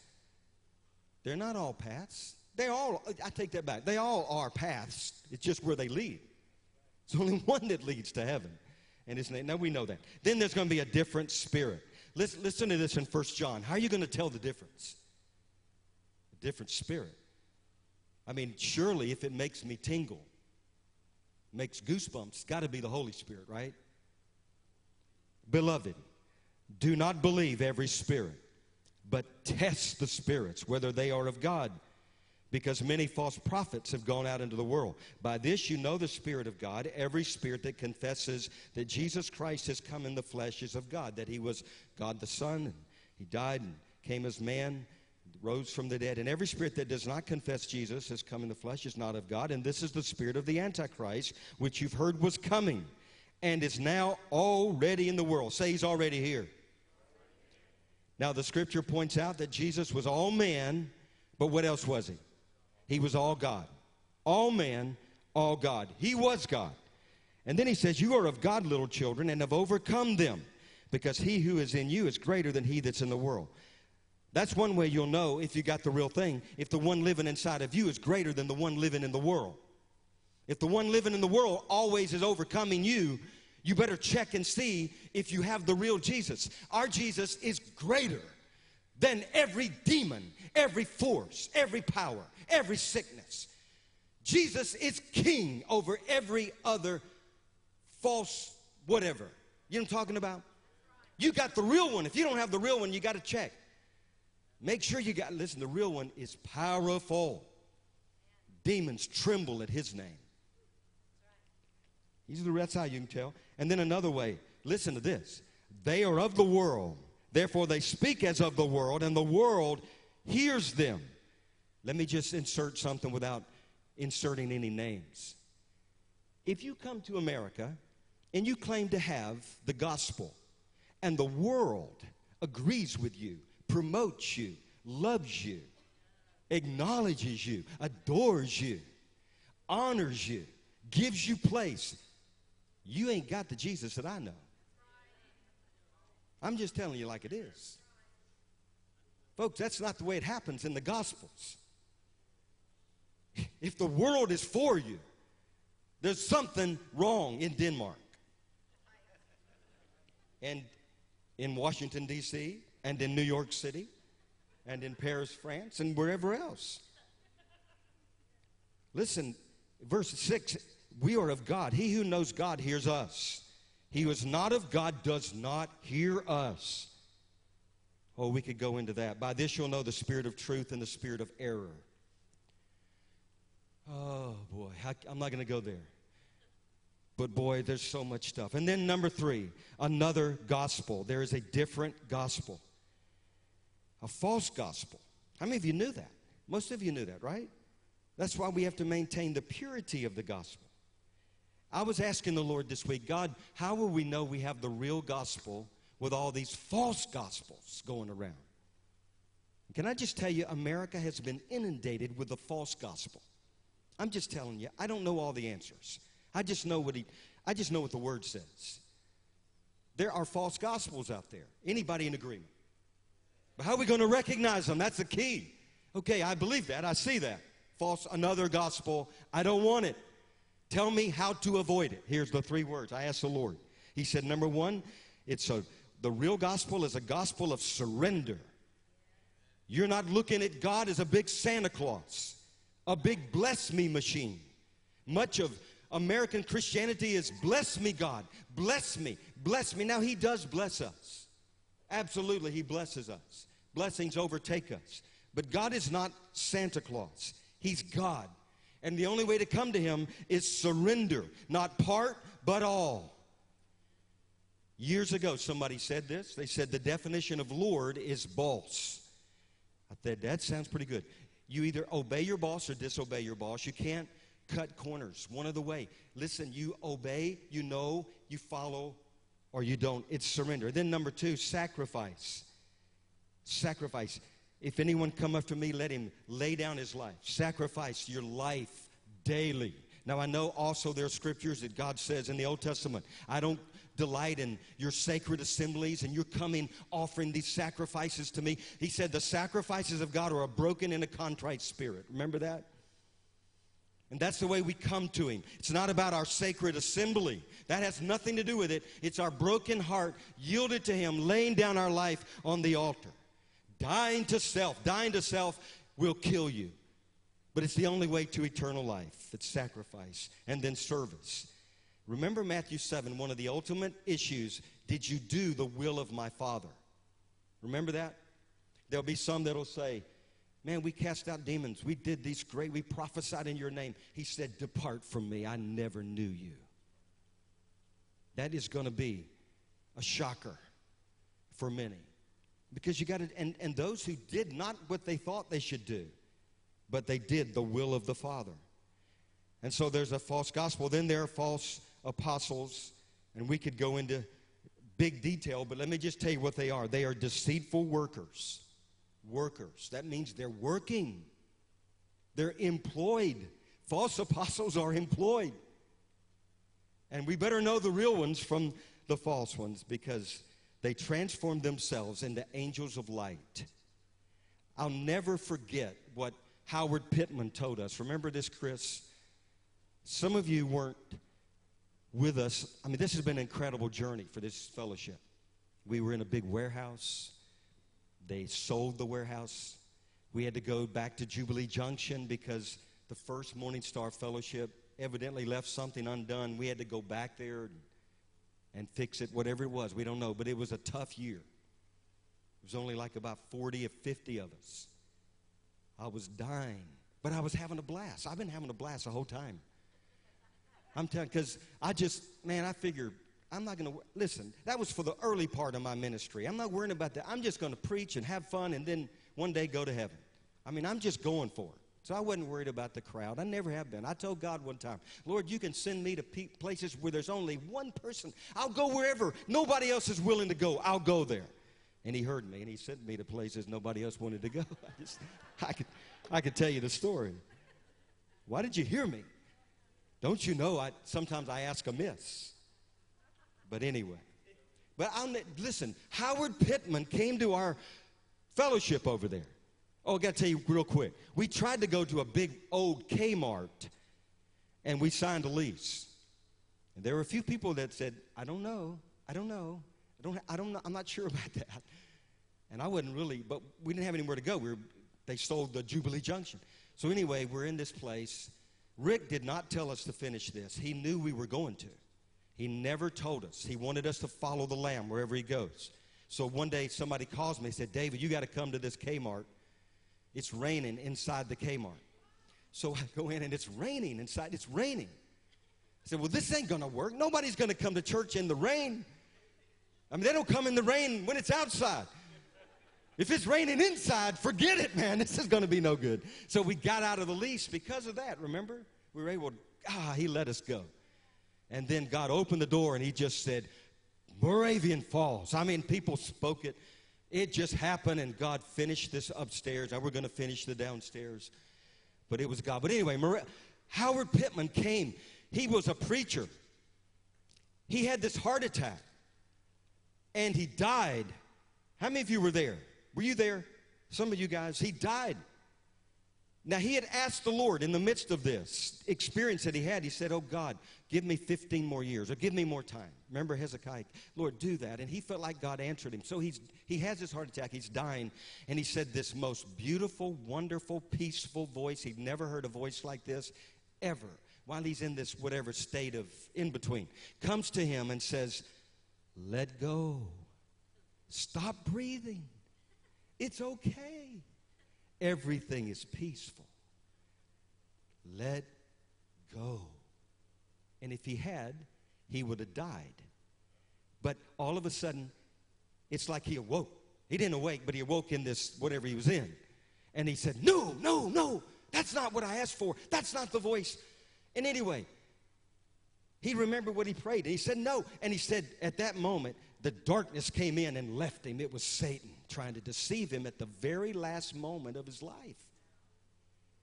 They're not all paths. They all, I take that back. They all are paths. It's just where they lead. It's only one that leads to heaven. And name, now we know that. Then there's going to be a different spirit. Listen, listen to this in First John. How are you going to tell the difference? A different spirit. I mean, surely if it makes me tingle, makes goosebumps, it's got to be the Holy Spirit, right? Beloved, do not believe every spirit, but test the spirits, whether they are of God, because many false prophets have gone out into the world. By this you know the Spirit of God. Every spirit that confesses that Jesus Christ has come in the flesh is of God, that he was God the Son, and he died and came as man, rose from the dead. And every spirit that does not confess Jesus has come in the flesh is not of God. And this is the spirit of the Antichrist, which you've heard was coming and is now already in the world. Say he's already here. Now, the scripture points out that Jesus was all man, but what else was he? He was all God. All man, all God. He was God. And then he says, You are of God, little children, and have overcome them, because he who is in you is greater than he that's in the world. That's one way you'll know if you got the real thing, if the one living inside of you is greater than the one living in the world. If the one living in the world always is overcoming you, you better check and see if you have the real Jesus. Our Jesus is greater than every demon, every force, every power, every sickness. Jesus is king over every other false whatever. You know what I'm talking about? You got the real one. If you don't have the real one, you got to check. Make sure you got, listen, the real one is powerful. Demons tremble at his name. He's the, that's how you can tell. And then another way, listen to this. They are of the world, therefore they speak as of the world, and the world hears them. Let me just insert something without inserting any names. If you come to America and you claim to have the gospel, and the world agrees with you, promotes you, loves you, acknowledges you, adores you, honors you, gives you place, you ain't got the Jesus that I know. I'm just telling you like it is. Folks, that's not the way it happens in the Gospels. If the world is for you, there's something wrong in Denmark and in Washington, D.C., and in New York City, and in Paris, France, and wherever else. Listen, verse 6 we are of God. He who knows God hears us. He who is not of God does not hear us. Oh, we could go into that. By this you'll know the spirit of truth and the spirit of error. Oh, boy. I, am not going to go there. But boy, there's so much stuff. And then number three, another gospel. There is a different gospel, a false gospel. How many of you knew that? Most of you knew that, right? That's why we have to maintain the purity of the gospel. I was asking the Lord this week, God, how will we know we have the real gospel with all these false gospels going around? Can I just tell you, America has been inundated with the false gospel. I'm just telling you, I don't know all the answers. I just know what he I just know what the word says. There are false gospels out there. Anybody in agreement? But how are we going to recognize them? That's the key. Okay, I believe that. I see that. False, another gospel. I don't want it. Tell me how to avoid it. Here's the three words. I asked the Lord. He said, number one, it's a the real gospel is a gospel of surrender. You're not looking at God as a big Santa Claus, a big bless me machine. Much of American Christianity is bless me, God, bless me, bless me. Now, He does bless us. Absolutely, He blesses us. Blessings overtake us. But God is not Santa Claus, He's God. And the only way to come to Him is surrender, not part, but all. Years ago, somebody said this. They said the definition of Lord is boss. I said, that sounds pretty good. You either obey your boss or disobey your boss. You can't cut corners. One other way. Listen, you obey, you know, you follow, or you don't. It's surrender. Then number two, sacrifice. Sacrifice. If anyone come after me, let him lay down his life. Sacrifice your life daily. Now I know also there are scriptures that God says in the Old Testament, I don't delight in your sacred assemblies and you're coming offering these sacrifices to me. He said the sacrifices of God are a broken and a contrite spirit. Remember that? And that's the way we come to Him. It's not about our sacred assembly. That has nothing to do with it. It's our broken heart yielded to Him, laying down our life on the altar. Dying to self. Dying to self will kill you. But it's the only way to eternal life. It's sacrifice and then service. Remember Matthew 7, one of the ultimate issues did you do the will of my Father? Remember that? There'll be some that'll say, Man, we cast out demons. We did these great, we prophesied in your name. He said, Depart from me. I never knew you. That is going to be a shocker for many. Because you got to, and, and those who did not what they thought they should do, but they did the will of the Father. And so there's a false gospel. Then there are false apostles, and we could go into big detail, but let me just tell you what they are. They are deceitful workers. Workers. That means they're working, they're employed. False apostles are employed. And we better know the real ones from the false ones because they transform themselves into angels of light. I'll never forget what Howard Pittman told us. Remember this, Chris? Some of you weren't with us. I mean, this has been an incredible journey for this fellowship. We were in a big warehouse. They sold the warehouse. We had to go back to Jubilee Junction because the first Morning Star Fellowship evidently left something undone. We had to go back there and, and fix it, whatever it was. We don't know, but it was a tough year. It was only like about 40 or 50 of us. I was dying, but I was having a blast. I've been having a blast the whole time. I'm telling because I just, man, I figure I'm not going to, listen, that was for the early part of my ministry. I'm not worrying about that. I'm just going to preach and have fun and then one day go to heaven. I mean, I'm just going for it. So I wasn't worried about the crowd. I never have been. I told God one time, Lord, you can send me to pe- places where there's only one person. I'll go wherever nobody else is willing to go. I'll go there. And he heard me and he sent me to places nobody else wanted to go. I just, I could, I could tell you the story. Why did you hear me? Don't you know? I sometimes I ask amiss. But anyway, but I'll listen. Howard Pittman came to our fellowship over there. Oh, I got to tell you real quick. We tried to go to a big old Kmart, and we signed a lease. And there were a few people that said, "I don't know. I don't know. I don't. I don't know. I'm not sure about that." And I wasn't really, but we didn't have anywhere to go. We were, they sold the Jubilee Junction. So anyway, we're in this place. Rick did not tell us to finish this. He knew we were going to. He never told us. He wanted us to follow the Lamb wherever he goes. So one day somebody calls me and said, David, you got to come to this Kmart. It's raining inside the Kmart. So I go in and it's raining inside. It's raining. I said, Well, this ain't going to work. Nobody's going to come to church in the rain. I mean, they don't come in the rain when it's outside. If it's raining inside, forget it, man. This is going to be no good. So we got out of the lease because of that, remember? We were able, ah, he let us go. And then God opened the door and he just said, Moravian Falls. I mean, people spoke it. It just happened and God finished this upstairs. Now we're going to finish the downstairs. But it was God. But anyway, Mor- Howard Pittman came. He was a preacher. He had this heart attack and he died. How many of you were there? Were you there? Some of you guys. He died. Now, he had asked the Lord in the midst of this experience that he had, he said, Oh God, give me 15 more years or give me more time. Remember Hezekiah? Lord, do that. And he felt like God answered him. So he's, he has his heart attack, he's dying, and he said this most beautiful, wonderful, peaceful voice. He'd never heard a voice like this ever while he's in this whatever state of in between. Comes to him and says, Let go. Stop breathing. It's okay. Everything is peaceful. Let go. And if he had, he would have died. But all of a sudden, it's like he awoke. He didn't awake, but he awoke in this whatever he was in. And he said, No, no, no, that's not what I asked for. That's not the voice. And anyway, he remembered what he prayed. And he said, No. And he said, At that moment, the darkness came in and left him. It was Satan trying to deceive him at the very last moment of his life.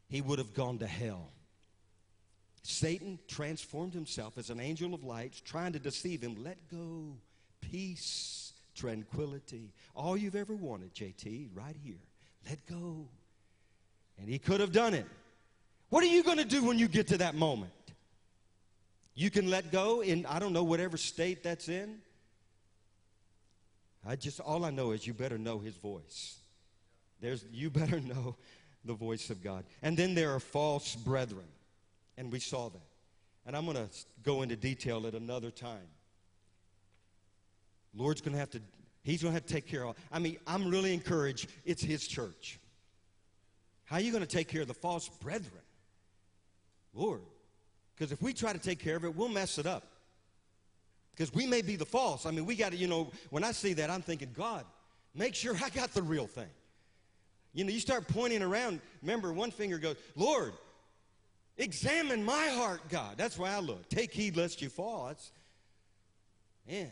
He would have gone to hell. Satan transformed himself as an angel of light, trying to deceive him. Let go, peace, tranquility. All you've ever wanted, JT, right here. Let go. And he could have done it. What are you going to do when you get to that moment? You can let go in, I don't know, whatever state that's in. I just, all I know is you better know his voice. There's, you better know the voice of God. And then there are false brethren. And we saw that. And I'm going to go into detail at another time. Lord's going to have to, he's going to have to take care of, I mean, I'm really encouraged. It's his church. How are you going to take care of the false brethren? Lord. Because if we try to take care of it, we'll mess it up. Because we may be the false. I mean, we got to, you know, when I see that, I'm thinking, God, make sure I got the real thing. You know, you start pointing around. Remember, one finger goes, Lord, examine my heart, God. That's why I look. Take heed lest you fall. That's, man.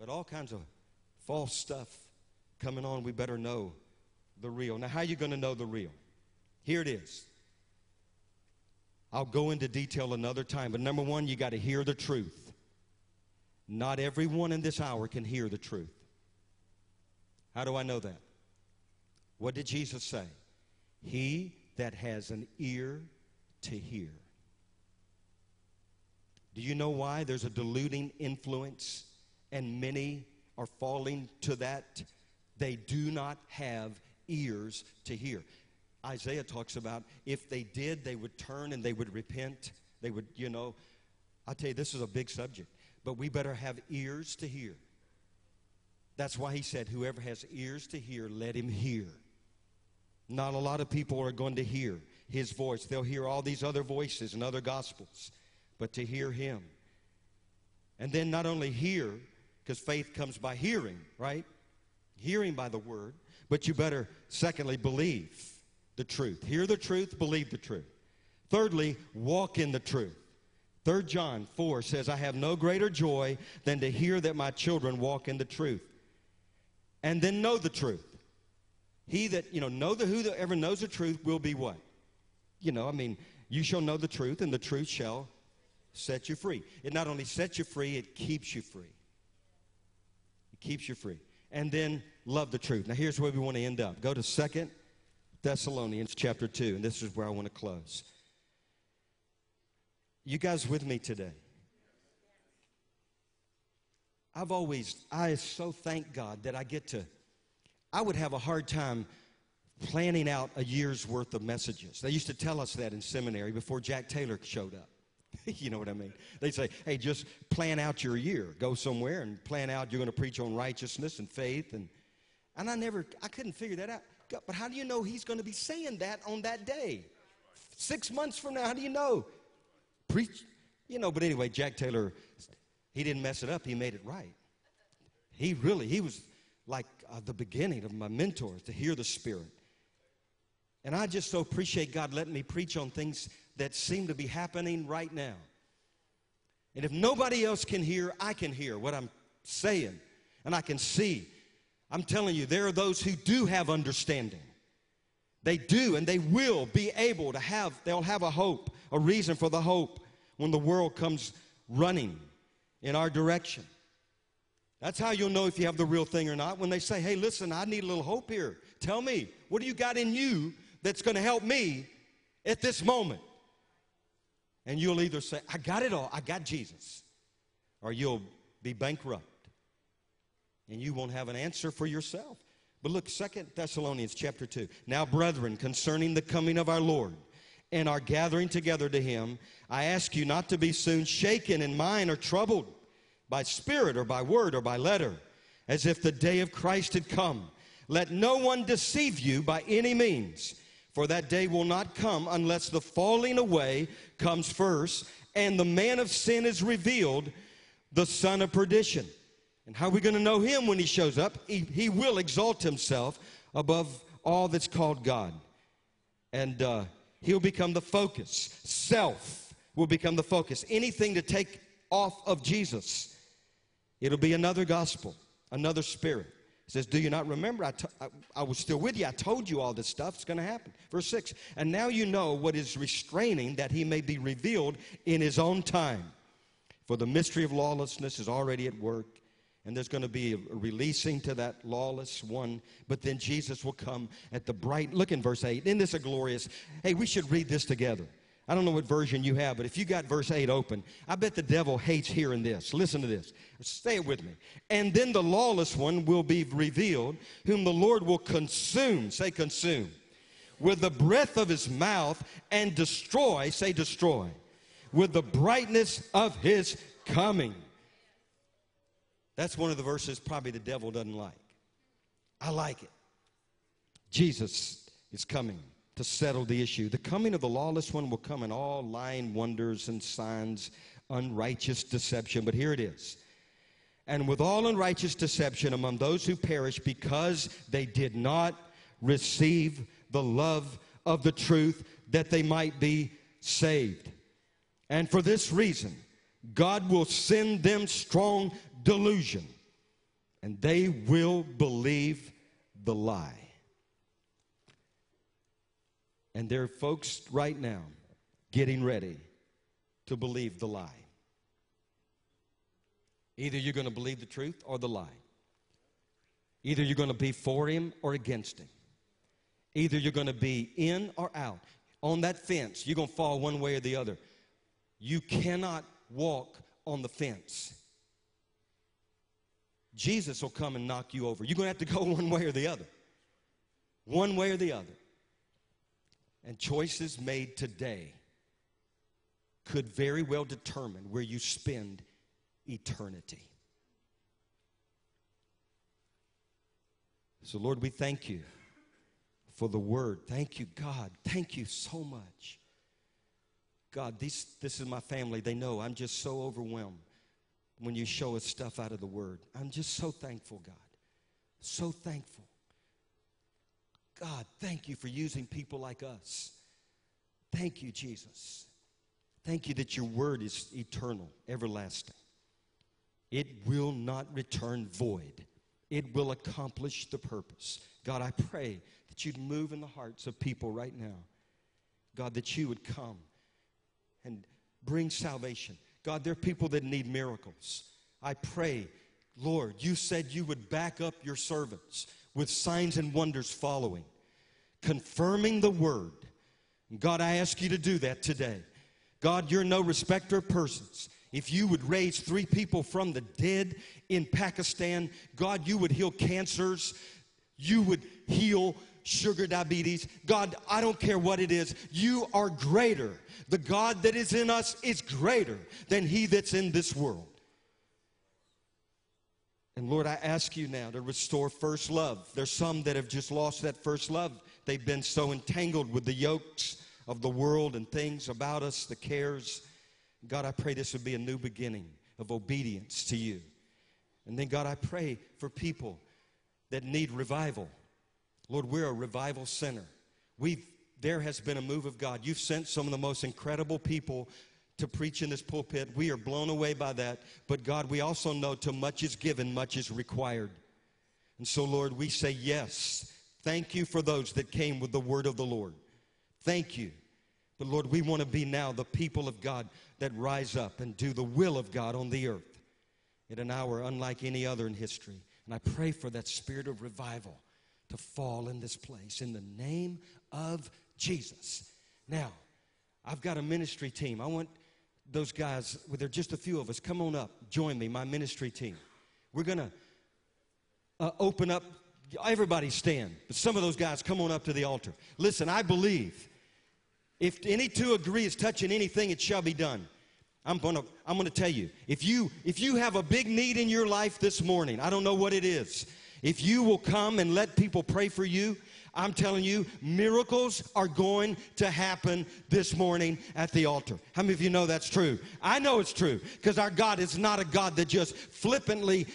But all kinds of false stuff coming on, we better know the real. Now, how are you going to know the real? Here it is. I'll go into detail another time. But number one, you got to hear the truth. Not everyone in this hour can hear the truth. How do I know that? What did Jesus say? He that has an ear to hear. Do you know why there's a diluting influence and many are falling to that? They do not have ears to hear. Isaiah talks about if they did, they would turn and they would repent. They would, you know, I tell you, this is a big subject, but we better have ears to hear. That's why he said, Whoever has ears to hear, let him hear. Not a lot of people are going to hear his voice. They'll hear all these other voices and other gospels, but to hear him. And then not only hear, because faith comes by hearing, right? Hearing by the word, but you better, secondly, believe the truth. Hear the truth, believe the truth. Thirdly, walk in the truth. 3 John 4 says, I have no greater joy than to hear that my children walk in the truth. And then know the truth. He that, you know, know the ever knows the truth will be what? You know, I mean, you shall know the truth, and the truth shall set you free. It not only sets you free, it keeps you free. It keeps you free. And then love the truth. Now here's where we want to end up. Go to Second Thessalonians chapter 2, and this is where I want to close. You guys with me today? I've always, I so thank God that I get to, I would have a hard time planning out a year's worth of messages. They used to tell us that in seminary before Jack Taylor showed up. you know what I mean? They'd say, hey, just plan out your year. Go somewhere and plan out you're going to preach on righteousness and faith. And, and I never, I couldn't figure that out. But how do you know he's going to be saying that on that day? Six months from now, how do you know? Preach, You know, but anyway, Jack Taylor, he didn't mess it up, he made it right. He really, he was like uh, the beginning of my mentors to hear the Spirit. And I just so appreciate God letting me preach on things that seem to be happening right now. And if nobody else can hear, I can hear what I'm saying and I can see. I'm telling you, there are those who do have understanding. They do, and they will be able to have, they'll have a hope, a reason for the hope when the world comes running in our direction. That's how you'll know if you have the real thing or not. When they say, hey, listen, I need a little hope here. Tell me, what do you got in you that's going to help me at this moment? And you'll either say, I got it all, I got Jesus, or you'll be bankrupt and you won't have an answer for yourself. But look, Second Thessalonians chapter 2. Now, brethren, concerning the coming of our Lord and our gathering together to him, I ask you not to be soon shaken in mind or troubled by spirit or by word or by letter, as if the day of Christ had come. Let no one deceive you by any means, for that day will not come unless the falling away comes first, and the man of sin is revealed, the son of perdition. And how are we going to know him when he shows up? He, he will exalt himself above all that's called God. And uh, he'll become the focus. Self will become the focus. Anything to take off of Jesus, it'll be another gospel, another spirit. It says, Do you not remember? I, I, I was still with you. I told you all this stuff It's going to happen. Verse 6 And now you know what is restraining that he may be revealed in his own time. For the mystery of lawlessness is already at work, and there's going to be a releasing to that lawless one. But then Jesus will come at the bright. Look in verse 8. Isn't this a glorious? Hey, we should read this together. I don't know what version you have, but if you got verse 8 open, I bet the devil hates hearing this. Listen to this. Stay with me. And then the lawless one will be revealed, whom the Lord will consume. Say, consume. With the breath of his mouth and destroy. Say, destroy. With the brightness of his coming. That's one of the verses probably the devil doesn't like. I like it. Jesus is coming to settle the issue. The coming of the lawless one will come in all lying wonders and signs, unrighteous deception. But here it is. And with all unrighteous deception among those who perish because they did not receive the love of the truth that they might be saved. And for this reason, God will send them strong delusion, and they will believe the lie. And there are folks right now getting ready to believe the lie. Either you're going to believe the truth or the lie. Either you're going to be for him or against him. Either you're going to be in or out. On that fence, you're going to fall one way or the other. You cannot walk on the fence. Jesus will come and knock you over. You're going to have to go one way or the other. One way or the other. And choices made today could very well determine where you spend eternity. So, Lord, we thank you for the word. Thank you, God. Thank you so much. God, this, this is my family. They know I'm just so overwhelmed when you show us stuff out of the word. I'm just so thankful, God. So thankful. God, thank you for using people like us. Thank you, Jesus. Thank you that your word is eternal, everlasting. It will not return void, it will accomplish the purpose. God, I pray that you'd move in the hearts of people right now. God, that you would come and bring salvation. God, there are people that need miracles. I pray, Lord, you said you would back up your servants with signs and wonders following, confirming the word. God, I ask you to do that today. God, you're no respecter of persons. If you would raise three people from the dead in Pakistan, God, you would heal cancers, you would heal sugar diabetes. God, I don't care what it is. You are greater. The God that is in us is greater than he that's in this world. And Lord, I ask you now to restore first love. There's some that have just lost that first love. They've been so entangled with the yokes of the world and things about us, the cares. God, I pray this would be a new beginning of obedience to you. And then, God, I pray for people that need revival. Lord, we're a revival center. We've, there has been a move of God. You've sent some of the most incredible people to preach in this pulpit. We are blown away by that. But God, we also know to much is given, much is required. And so, Lord, we say yes. Thank you for those that came with the word of the Lord. Thank you. But Lord, we want to be now the people of God that rise up and do the will of God on the earth at an hour unlike any other in history. And I pray for that spirit of revival to fall in this place in the name of Jesus. Now, I've got a ministry team. I want those guys, well, there are just a few of us, come on up, join me, my ministry team. We're going to uh, open up, everybody stand, but some of those guys come on up to the altar. Listen, I believe if any two agree is touching anything, it shall be done. I'm gonna, I'm gonna tell you, if you if you have a big need in your life this morning, I don't know what it is. If you will come and let people pray for you, I'm telling you, miracles are going to happen this morning at the altar. How many of you know that's true? I know it's true because our God is not a God that just flippantly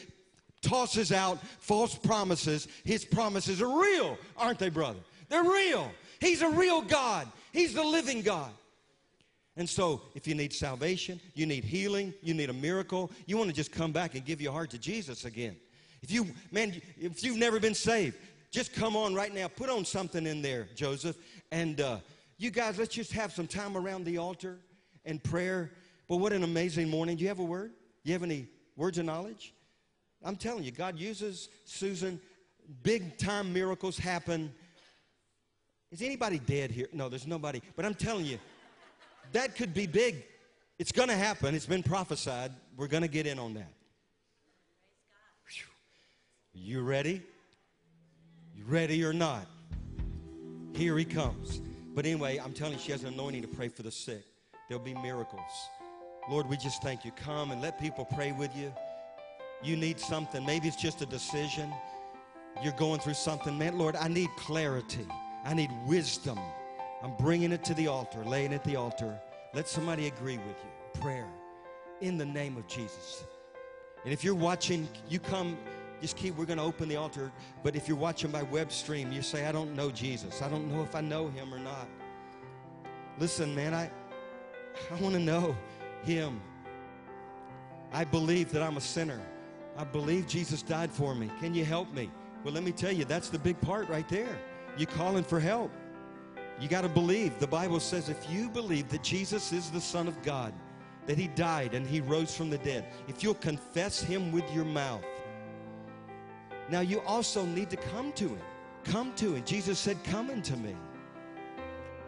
tosses out false promises. His promises are real, aren't they, brother? They're real. He's a real God, He's the living God. And so, if you need salvation, you need healing, you need a miracle, you want to just come back and give your heart to Jesus again. If you, man, if you've never been saved, just come on right now. Put on something in there, Joseph. And uh, you guys, let's just have some time around the altar and prayer. But what an amazing morning. Do you have a word? You have any words of knowledge? I'm telling you, God uses Susan. Big time miracles happen. Is anybody dead here? No, there's nobody. But I'm telling you, that could be big. It's going to happen. It's been prophesied. We're going to get in on that. You ready? You ready or not? Here he comes. But anyway, I'm telling you, she has an anointing to pray for the sick. There'll be miracles. Lord, we just thank you. Come and let people pray with you. You need something. Maybe it's just a decision. You're going through something. Man, Lord, I need clarity. I need wisdom. I'm bringing it to the altar, laying it at the altar. Let somebody agree with you. Prayer in the name of Jesus. And if you're watching, you come, just keep, we're going to open the altar. But if you're watching by web stream, you say, I don't know Jesus. I don't know if I know him or not. Listen, man, I, I want to know him. I believe that I'm a sinner. I believe Jesus died for me. Can you help me? Well, let me tell you, that's the big part right there. You're calling for help. You got to believe. The Bible says if you believe that Jesus is the Son of God, that He died and He rose from the dead, if you'll confess Him with your mouth, now you also need to come to Him. Come to Him. Jesus said, Come unto me.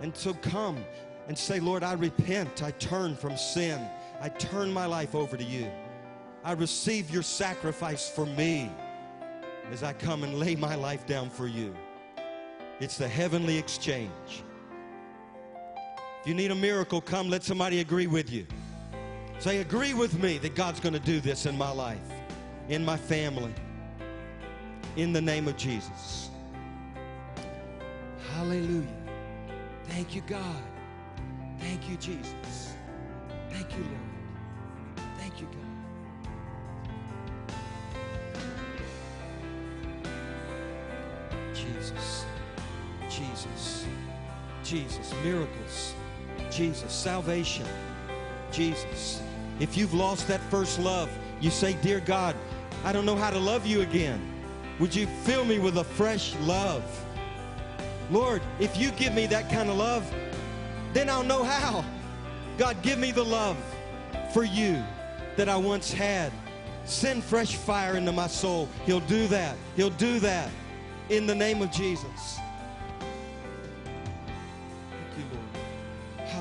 And so come and say, Lord, I repent. I turn from sin. I turn my life over to you. I receive your sacrifice for me as I come and lay my life down for you. It's the heavenly exchange. If you need a miracle, come let somebody agree with you. Say, agree with me that God's going to do this in my life, in my family, in the name of Jesus. Hallelujah. Thank you, God. Thank you, Jesus. Thank you, Lord. Jesus. Miracles. Jesus. Salvation. Jesus. If you've lost that first love, you say, Dear God, I don't know how to love you again. Would you fill me with a fresh love? Lord, if you give me that kind of love, then I'll know how. God, give me the love for you that I once had. Send fresh fire into my soul. He'll do that. He'll do that in the name of Jesus.